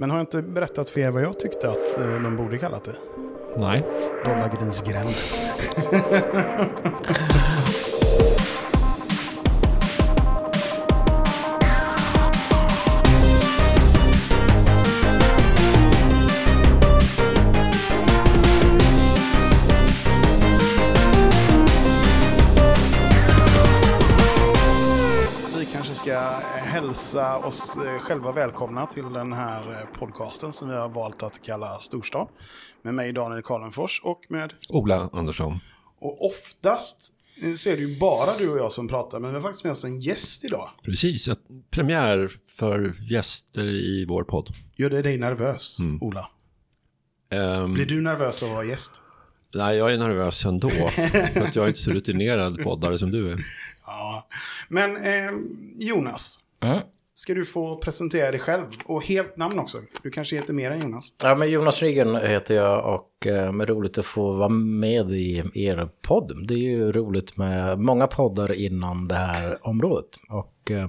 Men har jag inte berättat för er vad jag tyckte att eh, de borde kallat det? Nej. Dollargrinsgränd. Vi kanske ska hälsa oss eh, själva välkomna till den här eh, podcasten som vi har valt att kalla Storstad. Med mig Daniel Karlenfors och med Ola Andersson. Och oftast eh, så är det ju bara du och jag som pratar, men vi har faktiskt med oss en gäst idag. Precis, ett premiär för gäster i vår podd. Gör det dig nervös, Ola? Ehm, Blir du nervös av att vara gäst? Nej, jag är nervös ändå. för att jag är inte så rutinerad poddare som du är. Ja. Men eh, Jonas, Mm ska du få presentera dig själv? Och helt namn också. Du kanske heter mer än Jonas. Ja, men Jonas Ryggen heter jag och eh, är roligt att få vara med i er podd. Det är ju roligt med många poddar inom det här området. Och eh,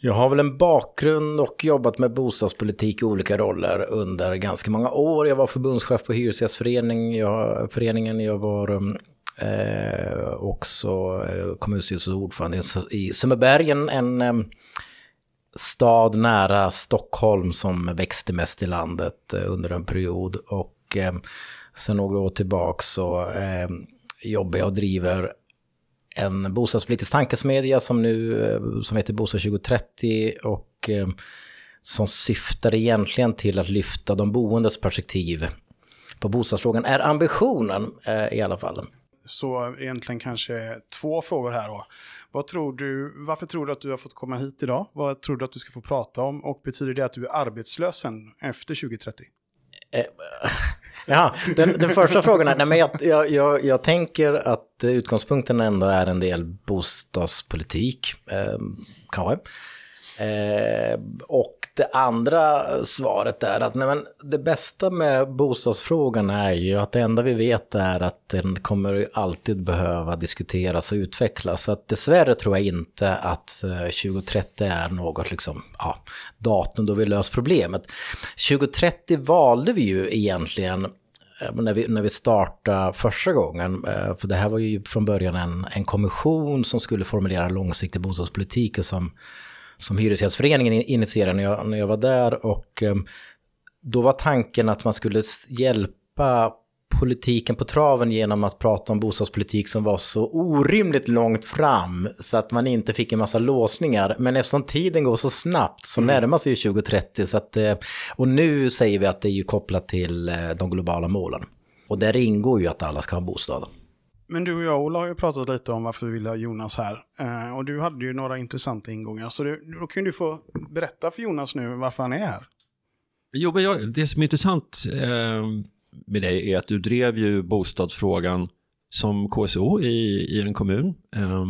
jag har väl en bakgrund och jobbat med bostadspolitik i olika roller under ganska många år. Jag var förbundschef på Hyresgästföreningen, jag, föreningen, jag var ehm, eh, också eh, kommunstyrelsens ordförande i Sundbybergen, en eh, stad nära Stockholm som växte mest i landet eh, under en period. Och eh, sen några år tillbaka så eh, jobbar jag och driver en bostadspolitisk tankesmedja som nu eh, som heter Bostad 2030 och som syftar egentligen till att lyfta de boendes perspektiv på bostadsfrågan är ambitionen eh, i alla fall. Så egentligen kanske två frågor här då. Vad tror du, varför tror du att du har fått komma hit idag? Vad tror du att du ska få prata om? Och betyder det att du är arbetslös sen efter 2030? Eh, ja, den, den första frågan är, nej men jag, jag, jag, jag tänker att utgångspunkten ändå är en del bostadspolitik, eh, kanske. Eh, och det andra svaret är att nej men, det bästa med bostadsfrågan är ju att det enda vi vet är att den kommer alltid behöva diskuteras och utvecklas. Så att dessvärre tror jag inte att eh, 2030 är något liksom, ja, datum då vi löst problemet. 2030 valde vi ju egentligen eh, när vi, när vi startade första gången, eh, för det här var ju från början en, en kommission som skulle formulera långsiktig bostadspolitik och som, som Hyresgästföreningen in- initierade när jag, när jag var där. Och eh, då var tanken att man skulle hjälpa politiken på traven genom att prata om bostadspolitik som var så orimligt långt fram så att man inte fick en massa låsningar. Men eftersom tiden går så snabbt så närmar sig ju 2030 så att, eh, och nu säger vi att det är ju kopplat till eh, de globala målen. Och där ingår ju att alla ska ha en bostad. Men du och jag, Ola, har ju pratat lite om varför vi vill ha Jonas här. Eh, och du hade ju några intressanta ingångar. Så du, då kan du få berätta för Jonas nu varför han är här. Jo, men jag, det som är intressant eh, med dig är att du drev ju bostadsfrågan som KSO i, i en kommun. Eh,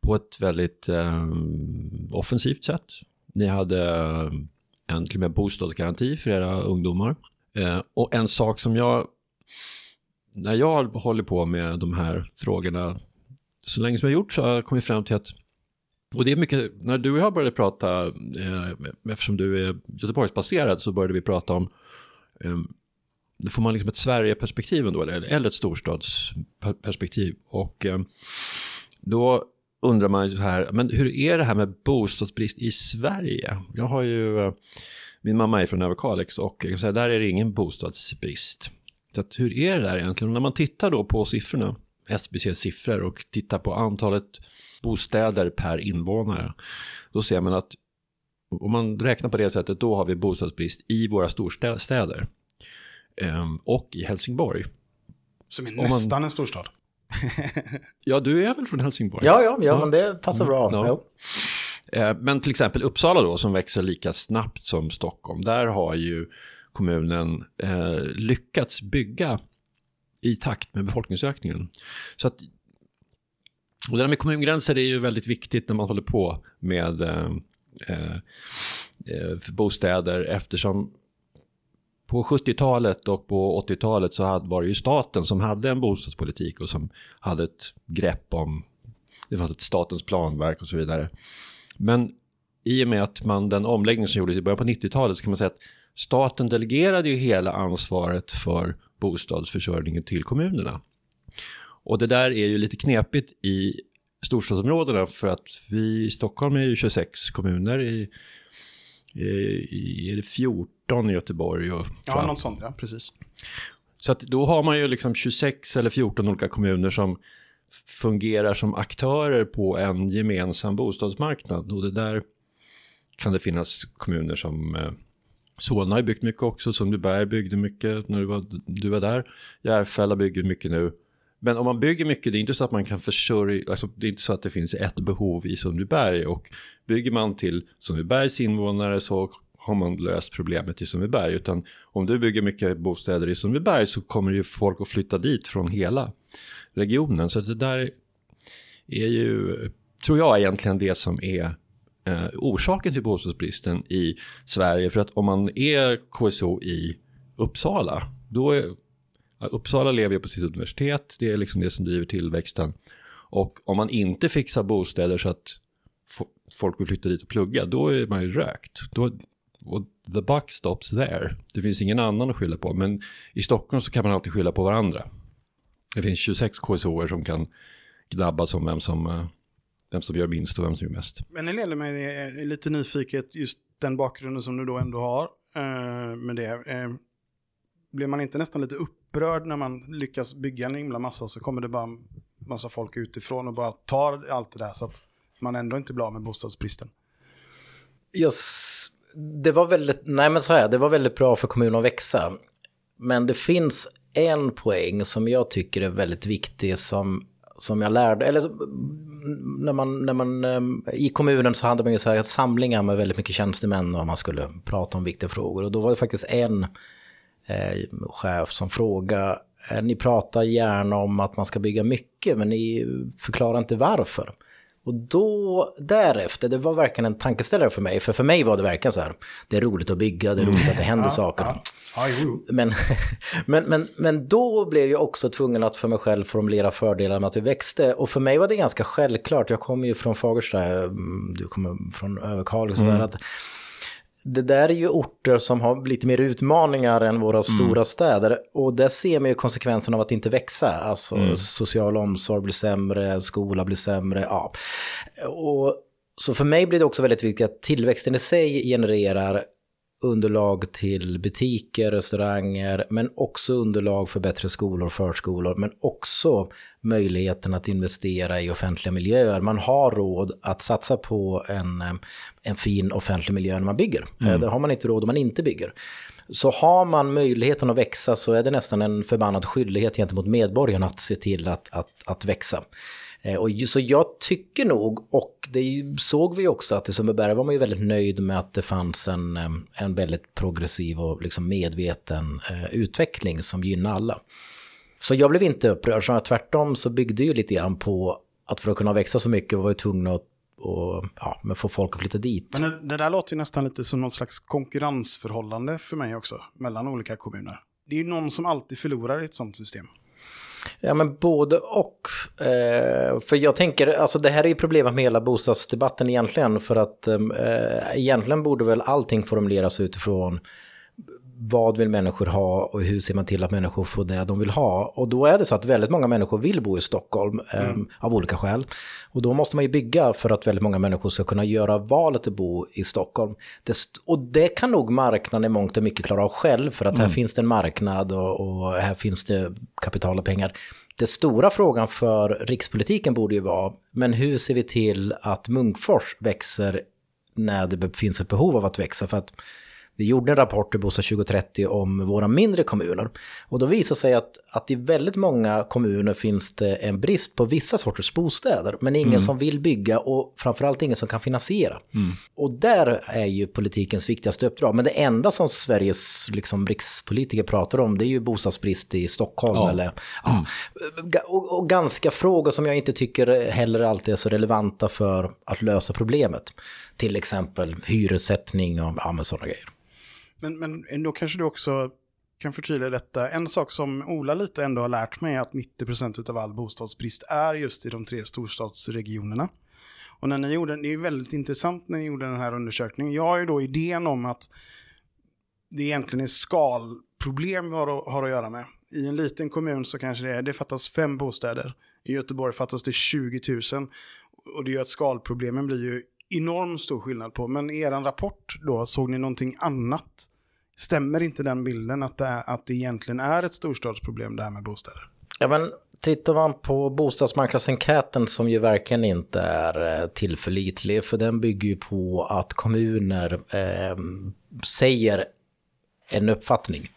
på ett väldigt eh, offensivt sätt. Ni hade en till och med bostadsgaranti för era ungdomar. Eh, och en sak som jag, när jag håller på med de här frågorna, så länge som jag gjort så har jag kommit fram till att och det är mycket, när du och jag började prata, eh, eftersom du är Göteborgsbaserad, så började vi prata om, eh, då får man liksom ett Sverigeperspektiv ändå, eller, eller ett storstadsperspektiv. Och eh, då undrar man ju så här, men hur är det här med bostadsbrist i Sverige? Jag har ju, eh, min mamma är från Överkalix och jag kan säga, där är det ingen bostadsbrist. Så att, hur är det där egentligen? När man tittar då på siffrorna, SBCs siffror och tittar på antalet bostäder per invånare, då ser man att om man räknar på det sättet, då har vi bostadsbrist i våra storstäder Ehm, och i Helsingborg. Som är man- nästan en storstad. Ja, du är väl från Helsingborg? Ja, ja, ja, men det passar bra. Ja. Jo. Eh, Men till exempel Uppsala då, som växer lika snabbt som Stockholm, där har ju kommunen eh, lyckats bygga i takt med befolkningsökningen. Så att, och det där med kommungränser är ju väldigt viktigt när man håller på med eh, eh, bostäder eftersom på 70-talet och på 80-talet så hade, var det ju staten som hade en bostadspolitik och som hade ett grepp om, det fanns ett statens planverk och så vidare. Men i och med att man den omläggning som gjordes i början på 90-talet så kan man säga att staten delegerade ju hela ansvaret för bostadsförsörjningen till kommunerna. Och det där är ju lite knepigt i storstadsområdena för att vi i Stockholm är ju 26 kommuner, i, i, är det 14 i Göteborg och... Ja, något sånt, ja, precis. Så att då har man ju liksom 26 eller 14 olika kommuner som fungerar som aktörer på en gemensam bostadsmarknad. Och det där kan det finnas kommuner som eh, Solna har byggt mycket också, Sundbyberg byggde mycket när du var, du var där. Järfälla bygger mycket nu. Men om man bygger mycket, det är inte så att man kan försörja, alltså det är inte så att det finns ett behov i Sundbyberg och bygger man till Sundbybergs invånare så har man löst problemet i Sundbyberg. Utan om du bygger mycket bostäder i Sundbyberg så kommer ju folk att flytta dit från hela regionen. Så det där är ju, tror jag, egentligen det som är eh, orsaken till bostadsbristen i Sverige. För att om man är KSO i Uppsala, då är Uppsala lever ju på sitt universitet, det är liksom det som driver tillväxten. Och om man inte fixar bostäder så att folk vill flytta dit och plugga, då är man ju rökt. Då, och the buck stops there. Det finns ingen annan att skylla på. Men i Stockholm så kan man alltid skylla på varandra. Det finns 26 KSOer som kan gnabbas om vem som, eh, vem som gör minst och vem som gör mest. Men det leder mig lite nyfiket, just den bakgrunden som du då ändå har eh, med det. Eh, blir man inte nästan lite upprörd när man lyckas bygga en himla massa så kommer det bara massa folk utifrån och bara tar allt det där så att man ändå inte blir av med bostadsbristen? Just det var väldigt, nej men så här, det var väldigt bra för kommunen att växa. Men det finns en poäng som jag tycker är väldigt viktig som, som jag lärde, eller när man, när man, ehm, i kommunen så hade man ju så här samlingar med väldigt mycket tjänstemän och man skulle prata om viktiga frågor. Och då var det faktiskt en eh, chef som frågade, eh, ni pratar gärna om att man ska bygga mycket men ni förklarar inte varför. Och då, därefter, det var verkligen en tankeställare för mig. För för mig var det verkligen så här, det är roligt att bygga, det är roligt att det händer ja, saker. Ja. Men, men, men, men då blev jag också tvungen att för mig själv formulera fördelar med att vi växte. Och för mig var det ganska självklart, jag kommer ju från Fagersta, mm, du kommer från Överkalix, mm. att det där är ju orter som har lite mer utmaningar än våra mm. stora städer. Och där ser man ju konsekvenserna av att inte växa. Alltså mm. social omsorg blir sämre, skola blir sämre. Ja. Och, så för mig blir det också väldigt viktigt att tillväxten i sig genererar underlag till butiker, restauranger, men också underlag för bättre skolor, och förskolor, men också möjligheten att investera i offentliga miljöer. Man har råd att satsa på en, en fin offentlig miljö när man bygger. Mm. Det har man inte råd om man inte bygger. Så har man möjligheten att växa så är det nästan en förbannad skyldighet gentemot medborgarna att se till att, att, att växa. Eh, och så jag tycker nog, och det såg vi också att i Sundbyberg var man ju väldigt nöjd med att det fanns en, eh, en väldigt progressiv och liksom medveten eh, utveckling som gynnar alla. Så jag blev inte upprörd, så tvärtom så byggde ju lite grann på att för att kunna växa så mycket var vi tvungna att och, ja, men få folk att flytta dit. Men det, det där låter ju nästan lite som någon slags konkurrensförhållande för mig också, mellan olika kommuner. Det är ju någon som alltid förlorar i ett sånt system. Ja, men både och. Eh, för jag tänker, alltså det här är ju problemet med hela bostadsdebatten egentligen. För att eh, eh egentligen borde väl allting formuleras utifrån vad vill människor ha och hur ser man till att människor får det de vill ha? Och då är det så att väldigt många människor vill bo i Stockholm eh, mm. av olika skäl. Och då måste man ju bygga för att väldigt många människor ska kunna göra valet att bo i Stockholm. Det, och det kan nog marknaden i mångt och mycket klara av själv för att mm. här finns det en marknad och, och här finns det kapital och pengar. Den stora frågan för rikspolitiken borde ju vara, men hur ser vi till att Munkfors växer när det finns ett behov av att växa? För att vi gjorde en rapport i Bostad 2030 om våra mindre kommuner. Och då visar sig att, att i väldigt många kommuner finns det en brist på vissa sorters bostäder. Men ingen mm. som vill bygga och framförallt ingen som kan finansiera. Mm. Och där är ju politikens viktigaste uppdrag. Men det enda som Sveriges liksom, rikspolitiker pratar om det är ju bostadsbrist i Stockholm. Ja. Eller, ja. Mm. Och, och ganska frågor som jag inte tycker heller alltid är så relevanta för att lösa problemet. Till exempel hyressättning och ja, sådana grejer. Men, men då kanske du också kan förtydliga detta. En sak som Ola lite ändå har lärt mig är att 90% av all bostadsbrist är just i de tre storstadsregionerna. Och när ni gjorde, det är väldigt intressant när ni gjorde den här undersökningen. Jag har ju då idén om att det egentligen är skalproblem vi har, har att göra med. I en liten kommun så kanske det är, det fattas fem bostäder. I Göteborg fattas det 20 000. Och det gör att skalproblemen blir ju enormt stor skillnad på. Men i er rapport då, såg ni någonting annat? Stämmer inte den bilden att det, är, att det egentligen är ett storstadsproblem det här med bostäder? Ja, men tittar man på bostadsmarknadsenkäten som ju verkligen inte är eh, tillförlitlig, för den bygger ju på att kommuner eh, säger en uppfattning.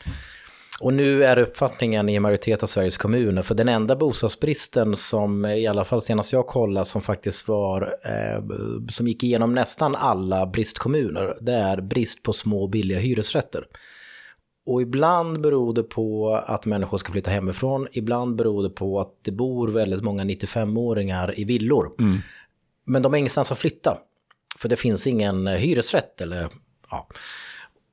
Och nu är uppfattningen i en majoritet av Sveriges kommuner, för den enda bostadsbristen som i alla fall senast jag kollade som faktiskt var, eh, som gick igenom nästan alla bristkommuner, det är brist på små billiga hyresrätter. Och ibland beror det på att människor ska flytta hemifrån, ibland beror det på att det bor väldigt många 95-åringar i villor. Mm. Men de har ingenstans att flytta, för det finns ingen hyresrätt eller ja.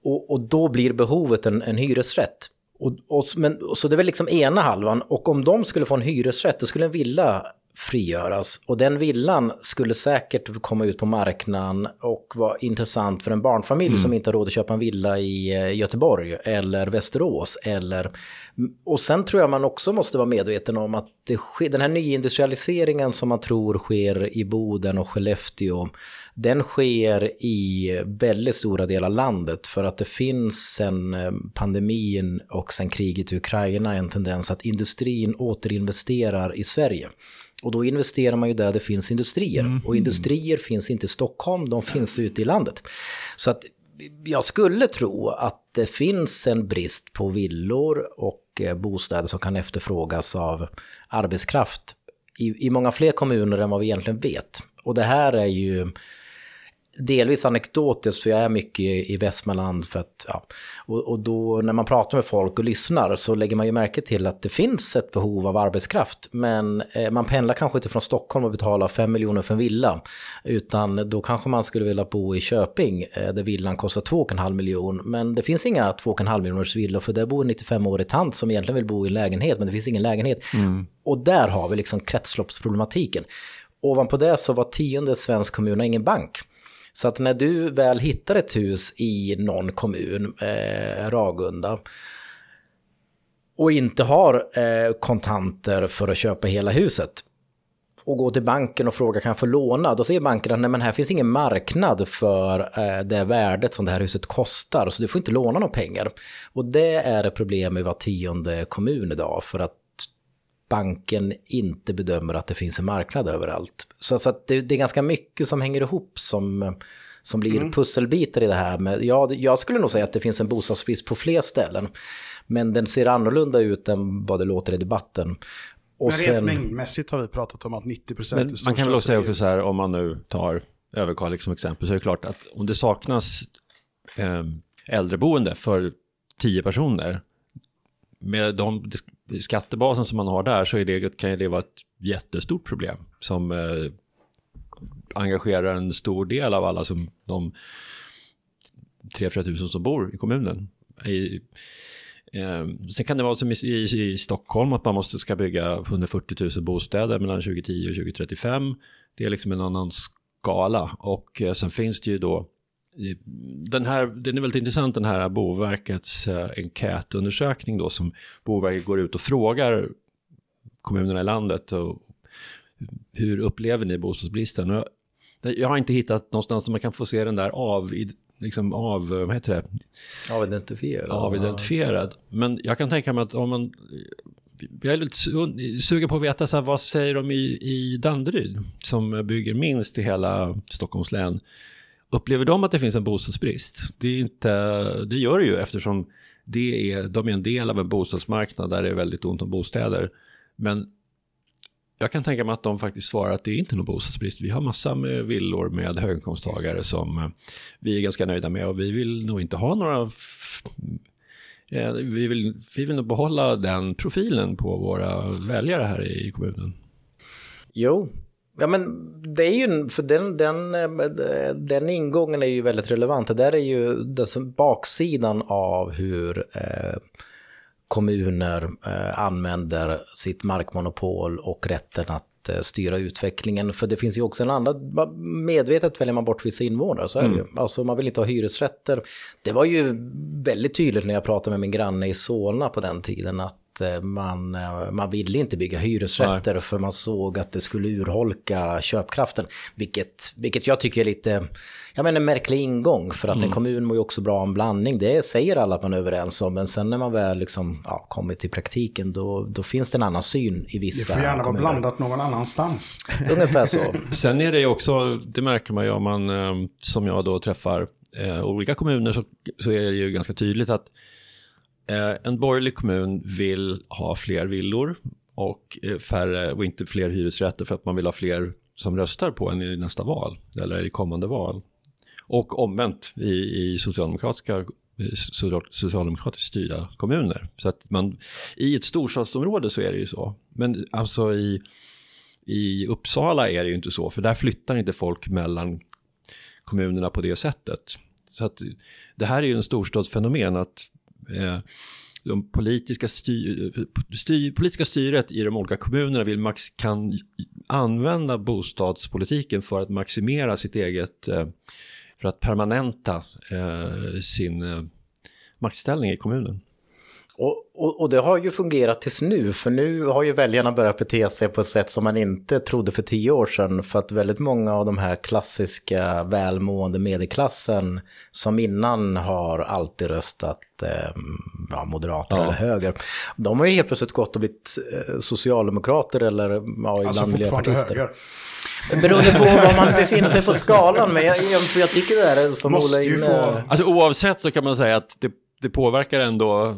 Och, och då blir behovet en, en hyresrätt. Och, och, men, så det är väl liksom ena halvan. Och om de skulle få en hyresrätt, då skulle en villa frigöras. Och den villan skulle säkert komma ut på marknaden och vara intressant för en barnfamilj mm. som inte har råd att köpa en villa i eh, Göteborg eller Västerås. Eller, och sen tror jag man också måste vara medveten om att det sker, den här nyindustrialiseringen som man tror sker i Boden och Skellefteå, den sker i väldigt stora delar av landet för att det finns sen eh, pandemin och sen kriget i Ukraina en tendens att industrin återinvesterar i Sverige. Och då investerar man ju där det finns industrier. Mm. Och industrier finns inte i Stockholm, de finns ute i landet. Så att jag skulle tro att det finns en brist på villor och eh, bostäder som kan efterfrågas av arbetskraft i, i många fler kommuner än vad vi egentligen vet. Och det här är ju delvis anekdotiskt, för jag är mycket i Västmanland. För att, ja, och, och, då när man pratar med folk och lyssnar så lägger man ju märke till att det finns ett behov av arbetskraft. Men eh, man pendlar kanske inte från Stockholm och betalar 5 miljoner för en villa. Utan då kanske man skulle vilja bo i Köping eh, där villan kostar 2,5 miljoner. Men det finns inga 2,5 miljoners villor för där bor en 95-årig tant som egentligen vill bo i en lägenhet men det finns ingen lägenhet. Mm. Och där har vi liksom kretsloppsproblematiken. Ovanpå det så var tionde svensk kommun har ingen bank. Så att när du väl hittar ett hus i någon kommun, eh, Ragunda, och inte har eh, kontanter för att köpa hela huset och går till banken och frågar kan jag få låna, då säger banken att nej men här finns ingen marknad för eh, det värdet som det här huset kostar, så du får inte låna några pengar. Och det är ett problem i var tionde kommun idag, för att banken inte bedömer att det finns en marknad överallt. Så, så det, det, är ganska mycket som hänger ihop som, som blir mm. pusselbitar i det här. Men jag, jag skulle nog säga att det finns en bostadsbrist på fler ställen. Men den ser annorlunda ut än vad det låter i debatten. Och men rent mängdmässigt har vi pratat om att 90 procent Man kan väl också säga också så här, om man nu tar Överkalix som exempel, så är det klart att om det saknas eh, äldreboende för tio personer, med de skattebasen som man har där så är det, kan det vara ett jättestort problem som eh, engagerar en stor del av alla som de 3-4 tusen som bor i kommunen. I, eh, sen kan det vara som i, i, i, Stockholm att man måste ska bygga 140 000 bostäder mellan 2010 och 2035. Det är liksom en annan skala och eh, sen finns det ju då den här, den är väldigt intressant den här Boverkets eh, enkätundersökning då som Boverket går ut och frågar kommunerna i landet och hur upplever ni bostadsbristen? Och jag har inte hittat någonstans där man kan få se den där av, liksom av vad heter det? Avidentifierad. Avidentifierad. Men jag kan tänka mig att om man, jag är lite sugen på att veta så här, vad säger de i, i Danderyd som bygger minst i hela Stockholms län. Upplever de att det finns en bostadsbrist? Det, är inte, det gör det ju eftersom det är, de är en del av en bostadsmarknad där det är väldigt ont om bostäder. Men jag kan tänka mig att de faktiskt svarar att det är inte någon bostadsbrist. Vi har massa med villor med höginkomsttagare som eh, vi är ganska nöjda med och vi vill nog inte ha några eh, vi vill, vi vill nog behålla den profilen på våra väljare här i kommunen. Jo, Ja men det är ju, för den, den, den ingången är ju väldigt relevant. Det där är ju den baksidan av hur eh, kommuner eh, använder sitt markmonopol och rätten att eh, styra utvecklingen. För det finns ju också en annan, medvetet väljer man bort vissa invånare, så är det ju. Mm. Alltså man vill inte ha hyresrätter. Det var ju väldigt tydligt när jag pratade med min granne i Solna på den tiden att Eh, man, eh, man ville inte bygga hyresrätter Nej. för man såg att det skulle urholka köpkraften. Vilket, vilket jag tycker är lite, jag menar en märklig ingång för att mm. en kommun mår ju också bra en blandning. Det säger alla att man är överens om, men sen när man väl liksom, ja, kommer till praktiken då, då finns det en annan syn i vissa Det får gärna kommuner. vara blandat någon annanstans. Ungefär så. sen är det ju också, det märker man ju om man, eh, som jag då träffar olika kommuner så, så är det ju ganska tydligt att Eh, Eh, en borgerlig kommun vill ha fler villor och eh, färre och inte fler hyresrätter för att man vill ha fler som röstar på en i nästa val eller i kommande val. Och omvänt i, i socialdemokratiska eh, socialdemokratiskt styrda kommuner. Så att man, I ett storstadsområde så är det ju så. Men alltså i, i Uppsala är det ju inte så, för där flyttar inte folk mellan kommunerna på det sättet. Så att det här är ju en storstadsfenomen att eh, de politiska, styr, styr, politiska styret i de olika kommunerna vill max, kan använda bostadspolitiken för att maximera sitt eget, eh, för att permanenta eh, sin eh, maktställning i kommunen. Och, och, och, det har ju fungerat tills nu, för nu har ju väljarna börjat bete sig på ett sätt som man inte trodde för tio år sedan. För att väldigt många av de här klassiska välmående medelklassen som innan har alltid röstat eh, ja, moderater ja. eller höger. De har ju helt plötsligt gått och blivit eh, socialdemokrater eller ja, alltså miljöpartister. Höger. Beroende på var man befinner sig på skalan, men jag, jag, jag tycker det är som Måste Ola inne... Få... Alltså oavsett så kan man säga att det det påverkar ändå,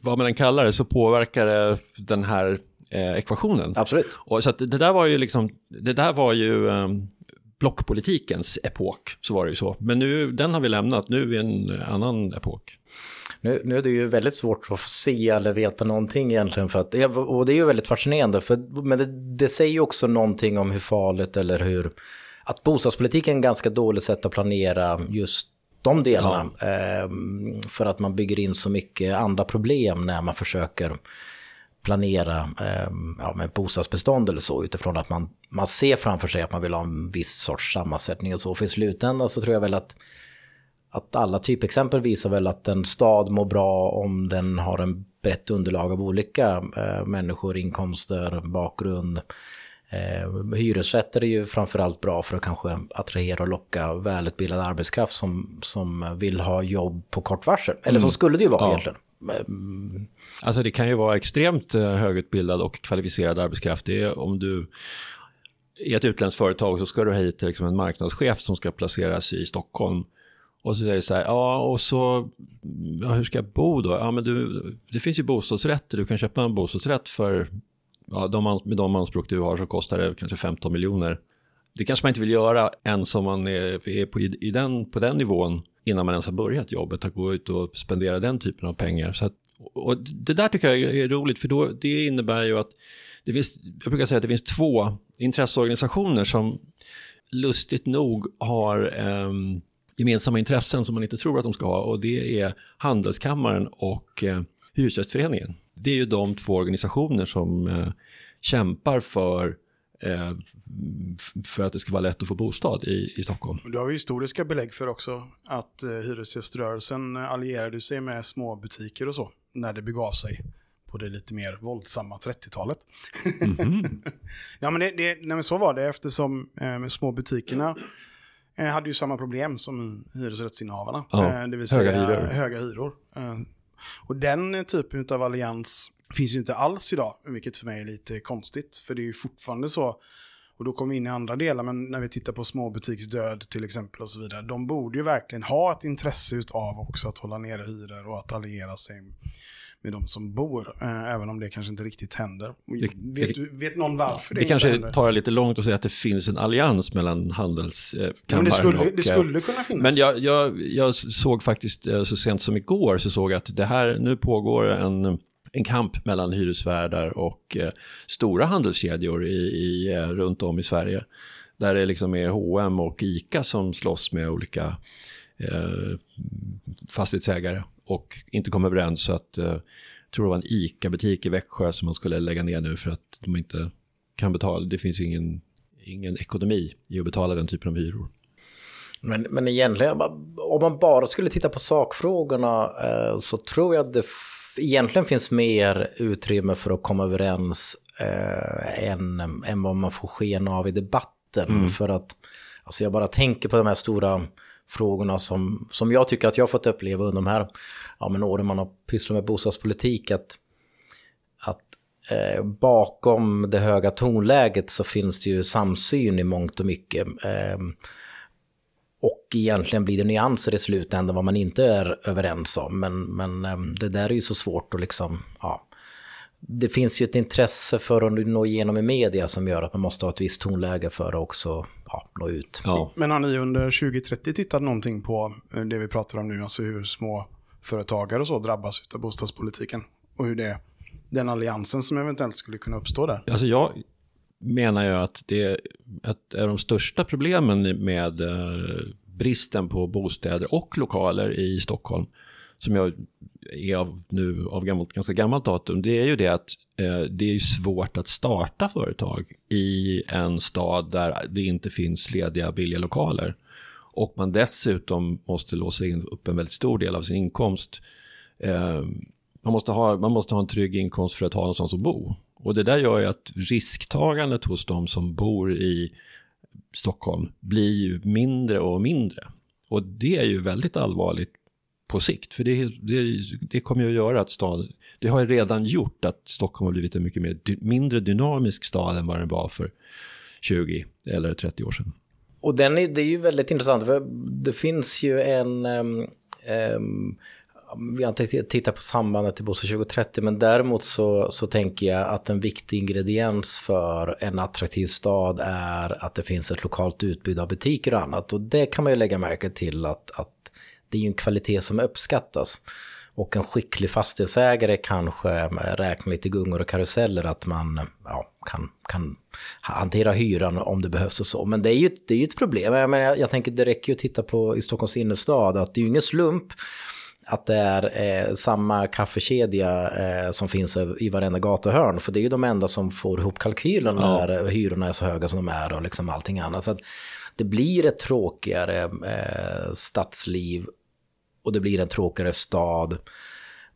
vad man än kallar det, så påverkar det den här eh, ekvationen. Absolut. Och så det där var ju liksom, det där var ju eh, blockpolitikens epok, så var det ju så. Men nu, den har vi lämnat, nu är vi en annan epok. Nu, nu, är det ju väldigt svårt att se eller veta någonting egentligen. För att, och det är ju väldigt fascinerande, för, men det, det säger ju också någonting om hur farligt eller hur... Att bostadspolitiken är en ganska dåligt sätt att planera just de delarna. Ja. Eh, för att man bygger in så mycket andra problem när man försöker planera eh, ja, med bostadsbestånd eller så utifrån att man, man ser framför sig att man vill ha en viss sorts sammansättning och så. För i slutändan så tror jag väl att, att alla typexempel visar väl att en stad mår bra om den har en brett underlag av olika eh, människor, inkomster, bakgrund, Eh, hyresrätter är ju framförallt bra för att kanske attrahera och locka välutbildad arbetskraft som, som vill ha jobb på kort varsel. Eller så mm. skulle det ju vara ja. egentligen. Mm. Alltså det kan ju vara extremt eh, högutbildad och kvalificerad arbetskraft. Det är om du i ett utländskt företag så ska du ha hit liksom en marknadschef som ska placeras i Stockholm. Och så säger det så här, ja och så, ja, hur ska jag bo då? Ja men du, det finns ju bostadsrätter, du kan köpa en bostadsrätt för ja, de, med de anspråk du har så kostar det kanske 15 miljoner. Det kanske man inte vill göra ens om man är, är på, i den, på den nivån innan man ens har börjat jobbet, att gå ut och spendera den typen av pengar. Så att, och det där tycker jag är roligt, för då, det innebär ju att det finns, jag brukar säga att det finns två intresseorganisationer som lustigt nog har eh, gemensamma intressen som man inte tror att de ska ha och det är Handelskammaren och eh, Hyresgästföreningen det är ju de två organisationer som eh, kämpar för eh, för att det ska vara lätt att få bostad i, i Stockholm. Du har historiska belägg för också att eh, hyresgäströrelsen allierade sig med små butiker och så när det begav sig på det lite mer våldsamma 30-talet. Mm -hmm. ja, men, det, det, nej, men så var det eftersom eh, små butikerna eh, hade ju samma problem som hyresrättsinnehavarna. Ja, eh, det vill säga höga hyror. Höga hyror. Och den typen av allians finns ju inte alls idag, vilket för mig är lite konstigt. För det är ju fortfarande så, och då kommer vi in i andra delar, men när vi tittar på småbutiksdöd till exempel och så vidare, de borde ju verkligen ha ett intresse av också att hålla nere hyror och att alliera sig med de som bor, eh, även om det kanske inte riktigt händer. Det, vet, du, vet någon varför det, det kanske händer? tar lite långt att säga att det finns en allians mellan handelskammaren men det skulle, och... Det skulle kunna finnas. Men jag, jag, jag såg faktiskt, eh, så sent som igår, så såg jag att det här, nu pågår en en kamp mellan hyresvärdar och eh, stora handelskedjor i, i, eh, runt om i Sverige. Där det liksom är H&M och ICA som slåss med olika eh, fastighetsägare och inte kom överens så att eh, jag tror det var en ICA-butik i Växjö som man skulle lägga ner nu för att de inte kan betala, det finns ingen, ingen ekonomi i att betala den typen av hyror. Men, men egentligen, om man bara skulle titta på sakfrågorna eh, så tror jag att det egentligen finns mer utrymme för att komma överens eh, än, än vad man får sken av i debatten. Mm. För att, alltså jag bara tänker på de här stora frågorna som, som jag tycker att jag har fått uppleva under de här ja, men åren man har pysslat med bostadspolitik. Att, att eh, bakom det höga tonläget så finns det ju samsyn i mångt och mycket. Eh, och egentligen blir det nyanser i slutändan vad man inte är överens om. Men, men eh, det där är ju så svårt att liksom, ja. Det finns ju ett intresse för att nå igenom i media som gör att man måste ha ett visst tonläge för att också ja, nå ut. Ja. Men har ni under 2030 tittat någonting på eh, det vi pratar om nu, alltså hur små företagare och så drabbas av bostadspolitiken? Och hur det, den alliansen som eventuellt skulle kunna uppstå där? Alltså jag menar ju att det är de största problemen med eh, bristen på bostäder och lokaler i Stockholm som jag är av nu av gammalt, ganska gammalt datum, det är ju det att eh, det är svårt att starta företag i en stad där det inte finns lediga billiga lokaler. Och man dessutom måste låsa in upp en väldigt stor del av sin inkomst. Eh, man, måste ha, man måste ha en trygg inkomst för att ha någonstans att bo. Och det där gör ju att risktagandet hos de som bor i Stockholm blir ju mindre och mindre. Och det är ju väldigt allvarligt på sikt. För det, det, det kommer ju att göra att staden, det har ju redan gjort att Stockholm har blivit en mycket mer, mindre dynamisk stad än vad den var för 20 eller 30 år sedan. Och den är, det är ju väldigt intressant för det finns ju en, um, um, vi har inte tittat på sambandet till Bostad 2030 men däremot så, så tänker jag att en viktig ingrediens för en attraktiv stad är att det finns ett lokalt utbud av butiker och annat och det kan man ju lägga märke till att, att det är ju en kvalitet som uppskattas. Och en skicklig fastighetsägare kanske räknar lite gungor och karuseller att man ja, kan, kan hantera hyran om det behövs och så. Men det är ju, det är ju ett problem. Jag, menar, jag tänker det räcker ju att titta på i Stockholms innerstad att det är ju ingen slump att det är eh, samma kaffekedja eh, som finns i varenda gatuhörn. För det är ju de enda som får ihop kalkylen ja. när hyrorna är så höga som de är och liksom allting annat. Så det blir ett tråkigare eh, stadsliv och det blir en tråkigare stad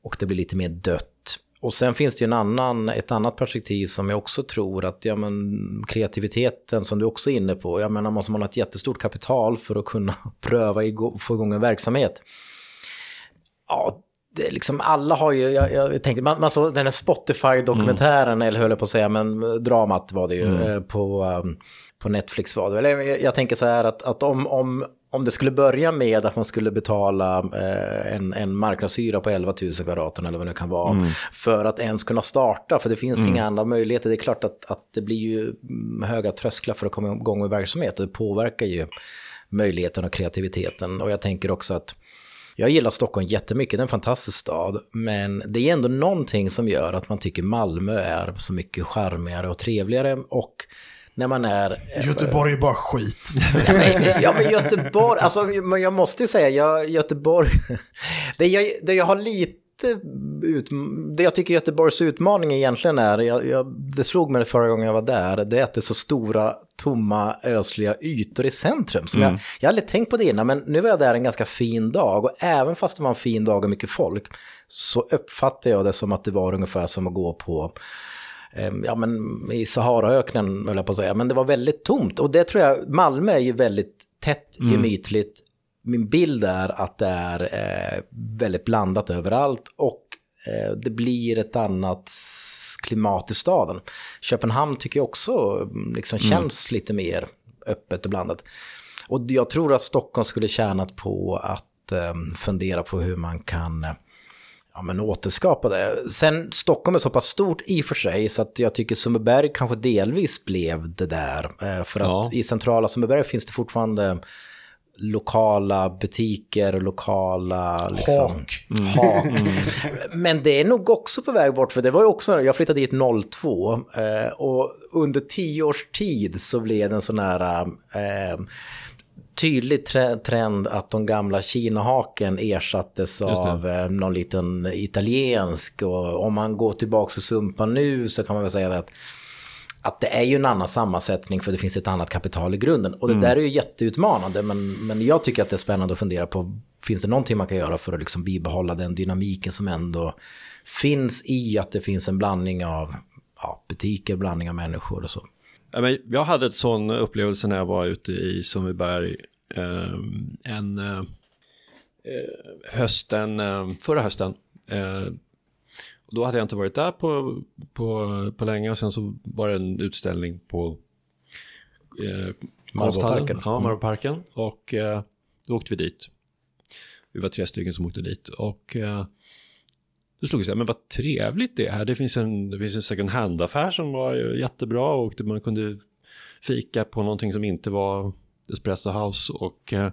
och det blir lite mer dött. Och sen finns det ju en annan, ett annat perspektiv som jag också tror att ja, men, kreativiteten som du också är inne på, jag menar måste man ha ett jättestort kapital för att kunna pröva och få igång en verksamhet. Ja, det liksom alla har ju, jag, jag tänkte, man, man såg den här Spotify-dokumentären, mm. eller höll jag på att säga, men dramat var det ju mm. Eh, på, um, på Netflix var det. Eller jag, jag tänker så här att, att om, om, om det skulle börja med att man skulle betala eh, en, en marknadshyra på 11 000 kvadraten eller vad det kan vara mm. för att ens kunna starta, för det finns mm. inga andra möjligheter. Det är klart att, att det blir ju höga trösklar för att komma igång med verksamhet det påverkar ju möjligheten och kreativiteten. Och jag tänker också att jag gillar Stockholm jättemycket, det är en fantastisk stad. Men det är ändå någonting som gör att man tycker Malmö är så mycket charmigare och trevligare. Och när man är... Göteborg är bara skit. ja, men Göteborg, alltså jag måste ju säga, jag, Göteborg, det jag, det jag har lite ut, det jag tycker Göteborgs utmaning egentligen är, jag, jag, det slog mig förra gången jag var där, det är att det är så stora, tomma, ösliga ytor i centrum. Som mm. jag, jag har aldrig tänkt på det innan, men nu var jag där en ganska fin dag och även fast det var en fin dag och mycket folk så uppfattade jag det som att det var ungefär som att gå på ja, men i Saharaöknen, höll jag på att säga. Men det var väldigt tomt. Och det tror jag, Malmö är ju väldigt tätt, mm. gemytligt. Min bild är att det är eh, väldigt blandat överallt. Och eh, det blir ett annat klimat i staden. Köpenhamn tycker jag också mm, liksom mm. känns lite mer öppet och blandat. Och jag tror att Stockholm skulle tjänat på att eh, fundera på hur man kan eh, ja, men återskapa det. Sen Stockholm är så pass stort i och för sig så att jag tycker Sundbyberg kanske delvis blev det där. Eh, för att ja. i centrala Sundbyberg finns det fortfarande lokala butiker och lokala... Liksom, hak. Mm. hak. Mm. Men det är nog också på väg bort, för det var ju också, jag flyttade dit 02 eh, och under tio års tid så blev det en sån här eh, tydlig trend att de gamla kinahaken ersattes av eh, någon liten italiensk. Och om man går tillbaka till Sumpa nu så kan man väl säga att att det är ju en annan sammansättning för det finns ett annat kapital i grunden. Och det mm. där är ju jätteutmanande, men, men jag tycker att det är spännande att fundera på, finns det någonting man kan göra för att liksom bibehålla den dynamiken som ändå finns i att det finns en blandning av ja, butiker, blandning av människor och så. Jag hade ett sån upplevelse när jag var ute i Sundbyberg ehm, en eh, hösten, eh, förra hösten. Eh, då hade jag inte varit där på, på, på länge och sen så var det en utställning på eh, Marboparken. Ja, Marboparken. Och eh, då åkte vi dit. Vi var tre stycken som åkte dit. Och eh, då slog det sig, men vad trevligt det är. Det finns en, det finns en second hand-affär som var jättebra och man kunde fika på någonting som inte var Espresso House. Och eh,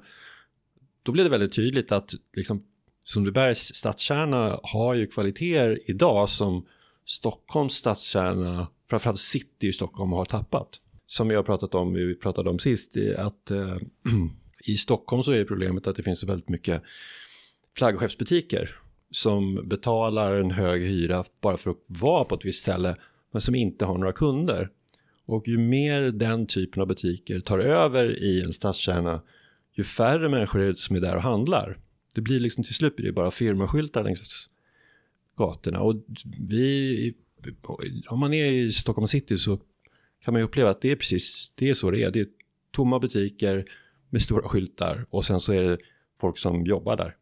då blev det väldigt tydligt att liksom, Sundbybergs stadskärna har ju kvaliteter idag som Stockholms stadskärna, framförallt city i Stockholm, har tappat. Som vi har pratat om, vi pratade om sist, att eh, i Stockholm så är problemet att det finns väldigt mycket flaggskeppsbutiker som betalar en hög hyra bara för att vara på ett visst ställe men som inte har några kunder. Och ju mer den typen av butiker tar över i en stadskärna ju färre människor är det som är där och handlar. Det blir liksom till slut blir det bara firmaskyltar längs gatorna. Och vi, om man är i Stockholm city så kan man ju uppleva att det är precis det är så det är. Det är tomma butiker med stora skyltar och sen så är det folk som jobbar där.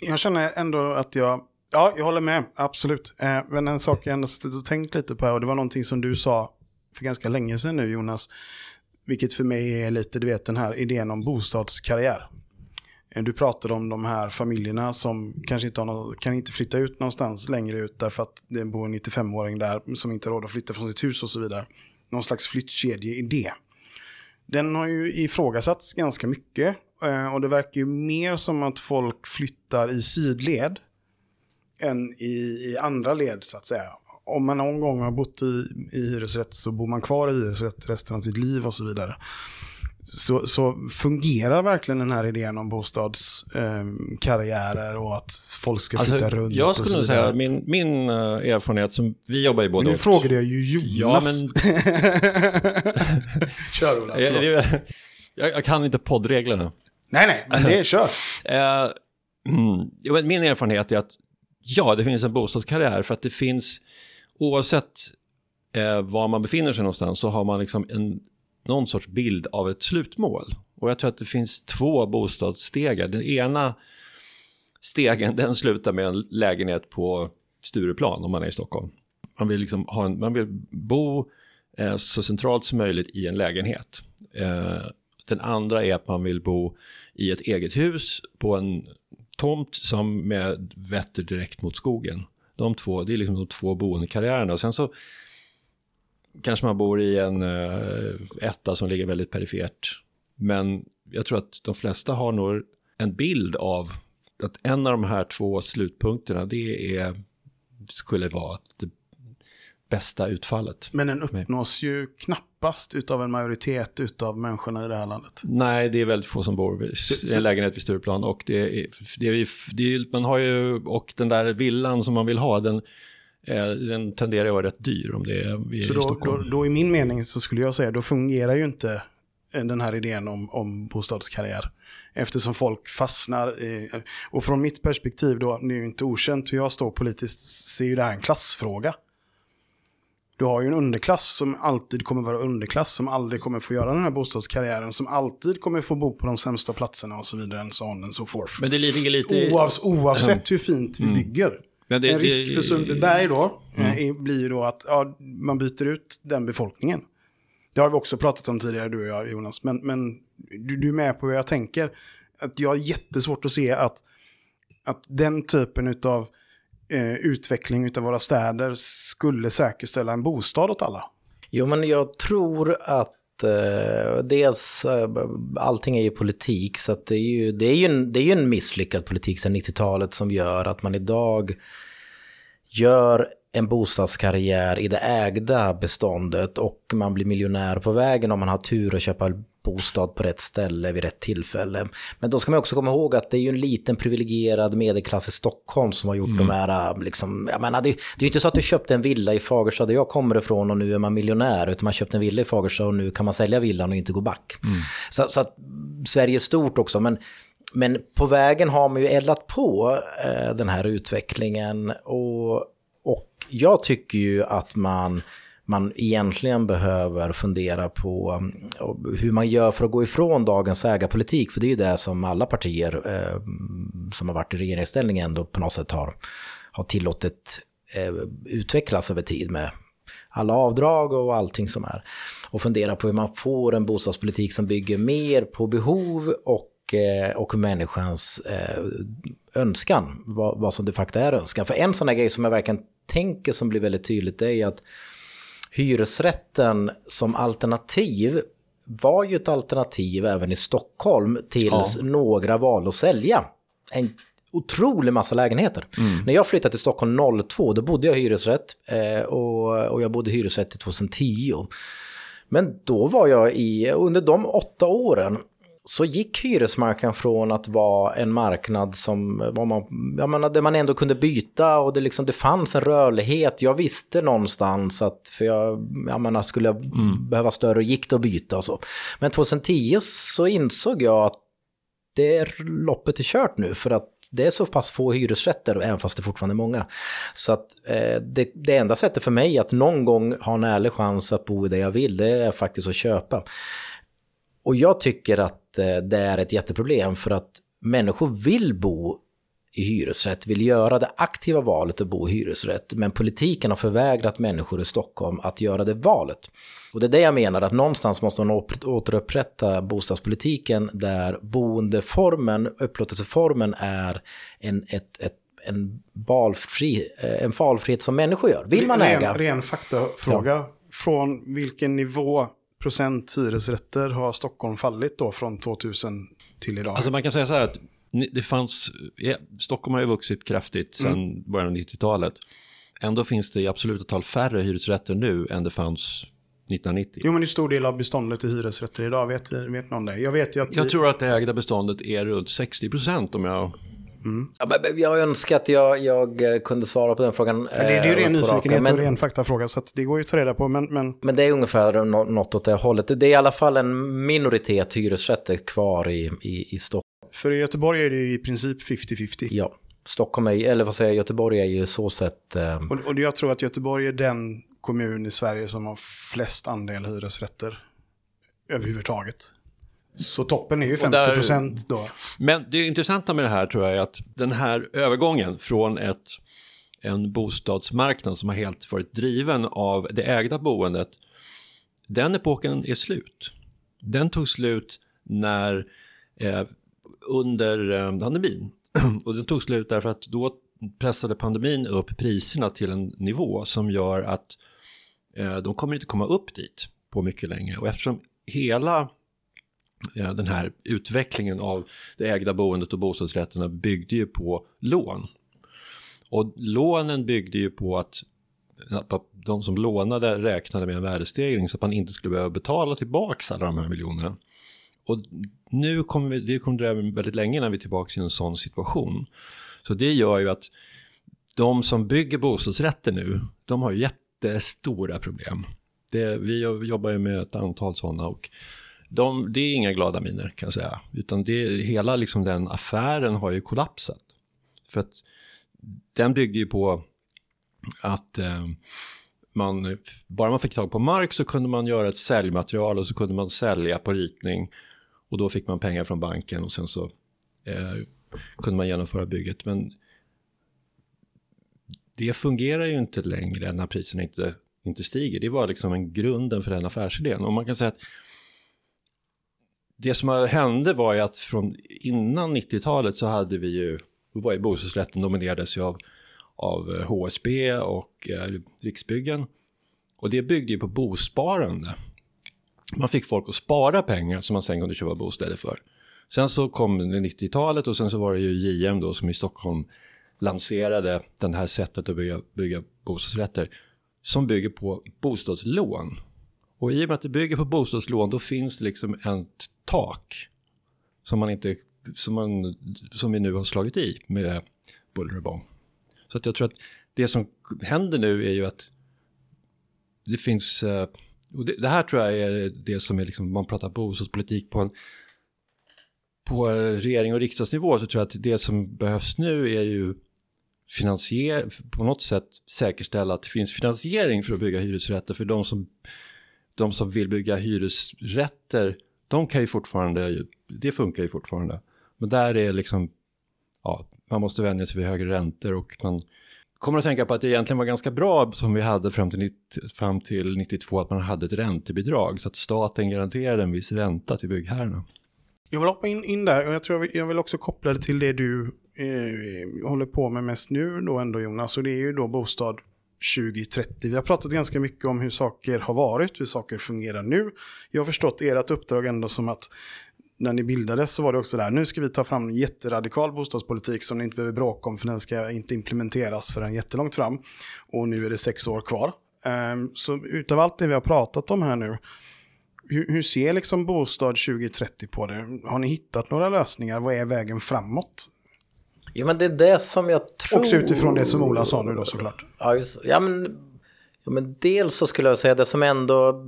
Jag känner ändå att jag, ja, jag håller med, absolut. Eh, men en sak jag ändå suttit och tänkt lite på, och det var någonting som du sa för ganska länge sedan nu Jonas, vilket för mig är lite, du vet den här idén om bostadskarriär. Eh, du pratade om de här familjerna som kanske inte har någon, kan inte flytta ut någonstans längre ut därför att det bor en 95-åring där som inte har råd att flytta från sitt hus och så vidare. Någon slags flyttkedjeidé. Den har ju ifrågasatts ganska mycket och det verkar ju mer som att folk flyttar i sidled än i, i andra led så att säga. Om man någon gång har bott i, i hyresrätt så bor man kvar i hyresrätt resten av sitt liv och så vidare så, så fungerar verkligen den här idén om bostadskarriärer eh, och att folk ska flytta alltså, runt. Jag skulle nog säga min, min uh, erfarenhet, som vi jobbar ju både Nu frågade jag ju Jonas. Ja, men... kör Ola, jag, jag, jag, kan inte poddreglerna. Nej, nej, men det är kört. uh, eh, mm, min erfarenhet är att ja, det finns en bostadskarriär för att det finns, oavsett eh, var man befinner sig någonstans så har man liksom en någon sorts bild av ett slutmål. Och jag tror att det finns två bostadsstegar. Den ena stegen den slutar med en lägenhet på Stureplan om man är i Stockholm. Man vill, liksom ha en, man vill bo eh, så centralt som möjligt i en lägenhet. Eh, den andra är att man vill bo i ett eget hus på en tomt som med vetter direkt mot skogen. De två, det är liksom de två boendekarriärerna. Och sen så kanske man bor i en eh, etta som ligger väldigt perifert. Men jag tror att de flesta har nog en bild av att en av de här två slutpunkterna det är, skulle vara det bästa utfallet. Men den uppnås ju knappast av en majoritet av människorna i det här landet. Nej, det är väldigt få som bor i en lägenhet vid Stureplan. Och, det är, det är, det är, man har ju, och den där villan som man vill ha, den, Eh, den tenderar att vara rätt dyr om det är i så då, Stockholm. Då, då, i min mening så skulle jag säga, då fungerar ju inte den här idén om, om bostadskarriär. Eftersom folk fastnar i, och från mitt perspektiv då, det är ju inte okänt hur jag står politiskt, ser ju det här en klassfråga. Du har ju en underklass som alltid kommer vara underklass, som aldrig kommer få göra den här bostadskarriären, som alltid kommer få bo på de sämsta platserna och så vidare, so on and so forth. Men det ligger lite... Oavs, oavsett hur fint vi mm. bygger. Det, en risk för Sundbyberg då mm. Eh, blir ju då att ja, man byter ut den befolkningen. Det har vi också pratat om tidigare, du och jag Jonas. Men, men du, du är med på hur jag tänker. Att jag har jättesvårt att se att, att den typen av eh, utveckling av våra städer skulle säkerställa en bostad åt alla. Jo, men jag tror att eh, dels eh, allting är ju politik, så att det är ju, det är ju, en, det är ju en misslyckad politik sedan 90-talet som gör att man idag gör en bostadskarriär i det ägda beståndet och man blir miljonär på vägen om man har tur att köpa bostad på rätt ställe vid rätt tillfälle. Men då ska man också komma ihåg att det är ju en liten privilegierad medelklass i Stockholm som har gjort mm. de här, liksom, jag menar, det, det är ju inte så att du köpte en villa i Fagersta där jag kommer ifrån och nu är man miljonär, utan man köpte en villa i Fagersta och nu kan man sälja villan och inte gå back. Mm. Så, så att Sverige är stort också, men men på vägen har man ju eldat på eh, den här utvecklingen och, och jag tycker ju att man man egentligen behöver fundera på eh, hur man gör för att gå ifrån dagens ägarpolitik. För det är ju det som alla partier eh, som har varit i regeringsställning ändå på något sätt har, har tillåtit eh, utvecklas över tid med alla avdrag och allting som är. Och fundera på hur man får en bostadspolitik som bygger mer på behov och, och människans eh, önskan, vad, vad som de facto är önskan. För en sån här grej som jag verkligen tänker som blir väldigt tydligt det är att hyresrätten som alternativ var ju ett alternativ även i Stockholm tills ja. några valde att sälja en otrolig massa lägenheter. Mm. När jag flyttade till Stockholm 02 då bodde jag i hyresrätt eh, och, och jag bodde i hyresrätt till 2010. Men då var jag i, under de åtta åren så gick hyresmarknaden från att vara en marknad som var man, jag menar, där man ändå kunde byta och det, liksom, det fanns en rörlighet. Jag visste någonstans att, för jag, jag menar, skulle jag mm. behöva större gick det att byta och så. Men 2010 så insåg jag att det är loppet är kört nu för att det är så pass få hyresrätter, även fast det fortfarande är många. Så att eh, det, det enda sättet för mig att någon gång ha en ärlig chans att bo där jag vill, det är faktiskt att köpa. Och jag tycker att eh, det är ett jätteproblem för att människor vill bo i hyresrätt, vill göra det aktiva valet att bo i hyresrätt, men politiken har förvägrat människor i Stockholm att göra det valet. Och det är det jag menar, att någonstans måste man återupprätta bostadspolitiken där boendeformen, upplåtelseformen är en, ett, ett en, valfri, eh, en valfrihet som människor gör. Vill man äga? Ren, ren faktafråga. Ja. Från vilken nivå procent hyresrätter har Stockholm fallit då från 2000 till idag? Alltså man kan säga så här att det fanns, Stockholm har ju vuxit kraftigt sedan mm. början av 90-talet. Ändå finns det i absoluta tal färre hyresrätter nu än det fanns 1990. Jo, men i stor del av beståndet i hyresrätter idag, vet, vet någon det? Jag vet att... Jag tror att det ägda beståndet är runt 60 procent om jag Mm. Jag önskar att jag, jag, eh, kunde svara på den frågan. Ja, det, är ju ren nyfikenhet men, och ren faktafråga, så det går ju att ta reda på. Men, men... men det är ungefär något åt det hållet. Det är i alla fall en minoritet hyresrätter kvar i, i, i Stockholm. För i Göteborg är det i princip 50-50. Ja, Stockholm är, eller vad säger jag, Göteborg är ju så sett... Eh... Och, och jag tror att Göteborg är den kommun i Sverige som har flest andel hyresrätter överhuvudtaget. Så toppen är ju 50 procent då. Men det intressanta med det här tror jag är att den här övergången från ett, en bostadsmarknad som har helt varit driven av det ägda boendet, den epoken är slut. Den tog slut när eh, under eh, pandemin. Och den tog slut därför att då pressade pandemin upp priserna till en nivå som gör att eh, de kommer inte komma upp dit på mycket länge. Och eftersom hela den här utvecklingen av det ägda boendet och bostadsrätterna byggde ju på lån. Och lånen byggde ju på att de som lånade räknade med en värdestegring så att man inte skulle behöva betala tillbaka alla de här miljonerna. Och nu kommer vi, det kommer dröja väldigt länge när vi är tillbaka i en sån situation. Så det gör ju att de som bygger bostadsrätter nu, de har jättestora problem. Det, vi jobbar ju med ett antal sådana och de, det är inga glada miner kan jag säga. Utan det, hela liksom den affären har ju kollapsat. För att den byggde ju på att eh, man, bara man fick tag på mark så kunde man göra ett säljmaterial och så kunde man sälja på ritning. Och då fick man pengar från banken och sen så eh, kunde man genomföra bygget. Men det fungerar ju inte längre när priserna inte, inte stiger. Det var liksom en grunden för den affärsidén. Och man kan säga att det som hände var ju att från innan 90-talet så hade vi ju, då var ju bostadsrätten dominerades ju av, av eh, HSB och eh, Riksbyggen. Och det byggde ju på bosparande. Man fick folk att spara pengar som man sen kunde köpa bostäder för. Sen så kom 90-talet och sen så var det ju JM då som i Stockholm lanserade den här sättet att bygga, bygga bostadsrätter som bygger på bostadslån. Och i och med att det bygger på bostadslån då finns det liksom ett tak som man inte som, man, som vi nu har slagit i med buller och bång. Så att jag tror att det som händer nu är ju att det finns, eh, och det, det här tror jag är det som är liksom, man pratar bostadspolitik på en på regering och riksdagsnivå så tror jag att det som behövs nu är ju finansier på något sätt säkerställa att det finns finansiering för att bygga hyresrätter för de som, de som vill bygga hyresrätter de kan ju fortfarande, det funkar ju fortfarande. Men där är liksom, ja, man måste vänja sig vid högre räntor och man kommer att tänka på att det egentligen var ganska bra som vi hade fram till, fram till 92 att man hade ett räntebidrag så att staten garanterade en viss ränta till byggherrarna. Jag vill hoppa in, in där och jag tror jag vill, jag vill också koppla det till det du eh, håller på med mest nu då ändå Jonas och det är ju då bostad 2030. Vi har pratat ganska mycket om hur saker har varit, hur saker fungerar nu. Jag har förstått ert uppdrag ändå som att när ni bildades så var det också där, nu ska vi ta fram en jätteradikal bostadspolitik som ni inte behöver bråka om för den ska inte implementeras förrän jättelångt fram. Och nu är det sex år kvar. Ehm, så utav allt det vi har pratat om här nu, hur, ser liksom Bostad 2030 på det? Har ni hittat några lösningar? Vad är vägen framåt? Ja, men det är det som jag tror... Också utifrån det som Ola sa nu då såklart. Ja, just, ja, men, ja, men dels så skulle jag säga det som ändå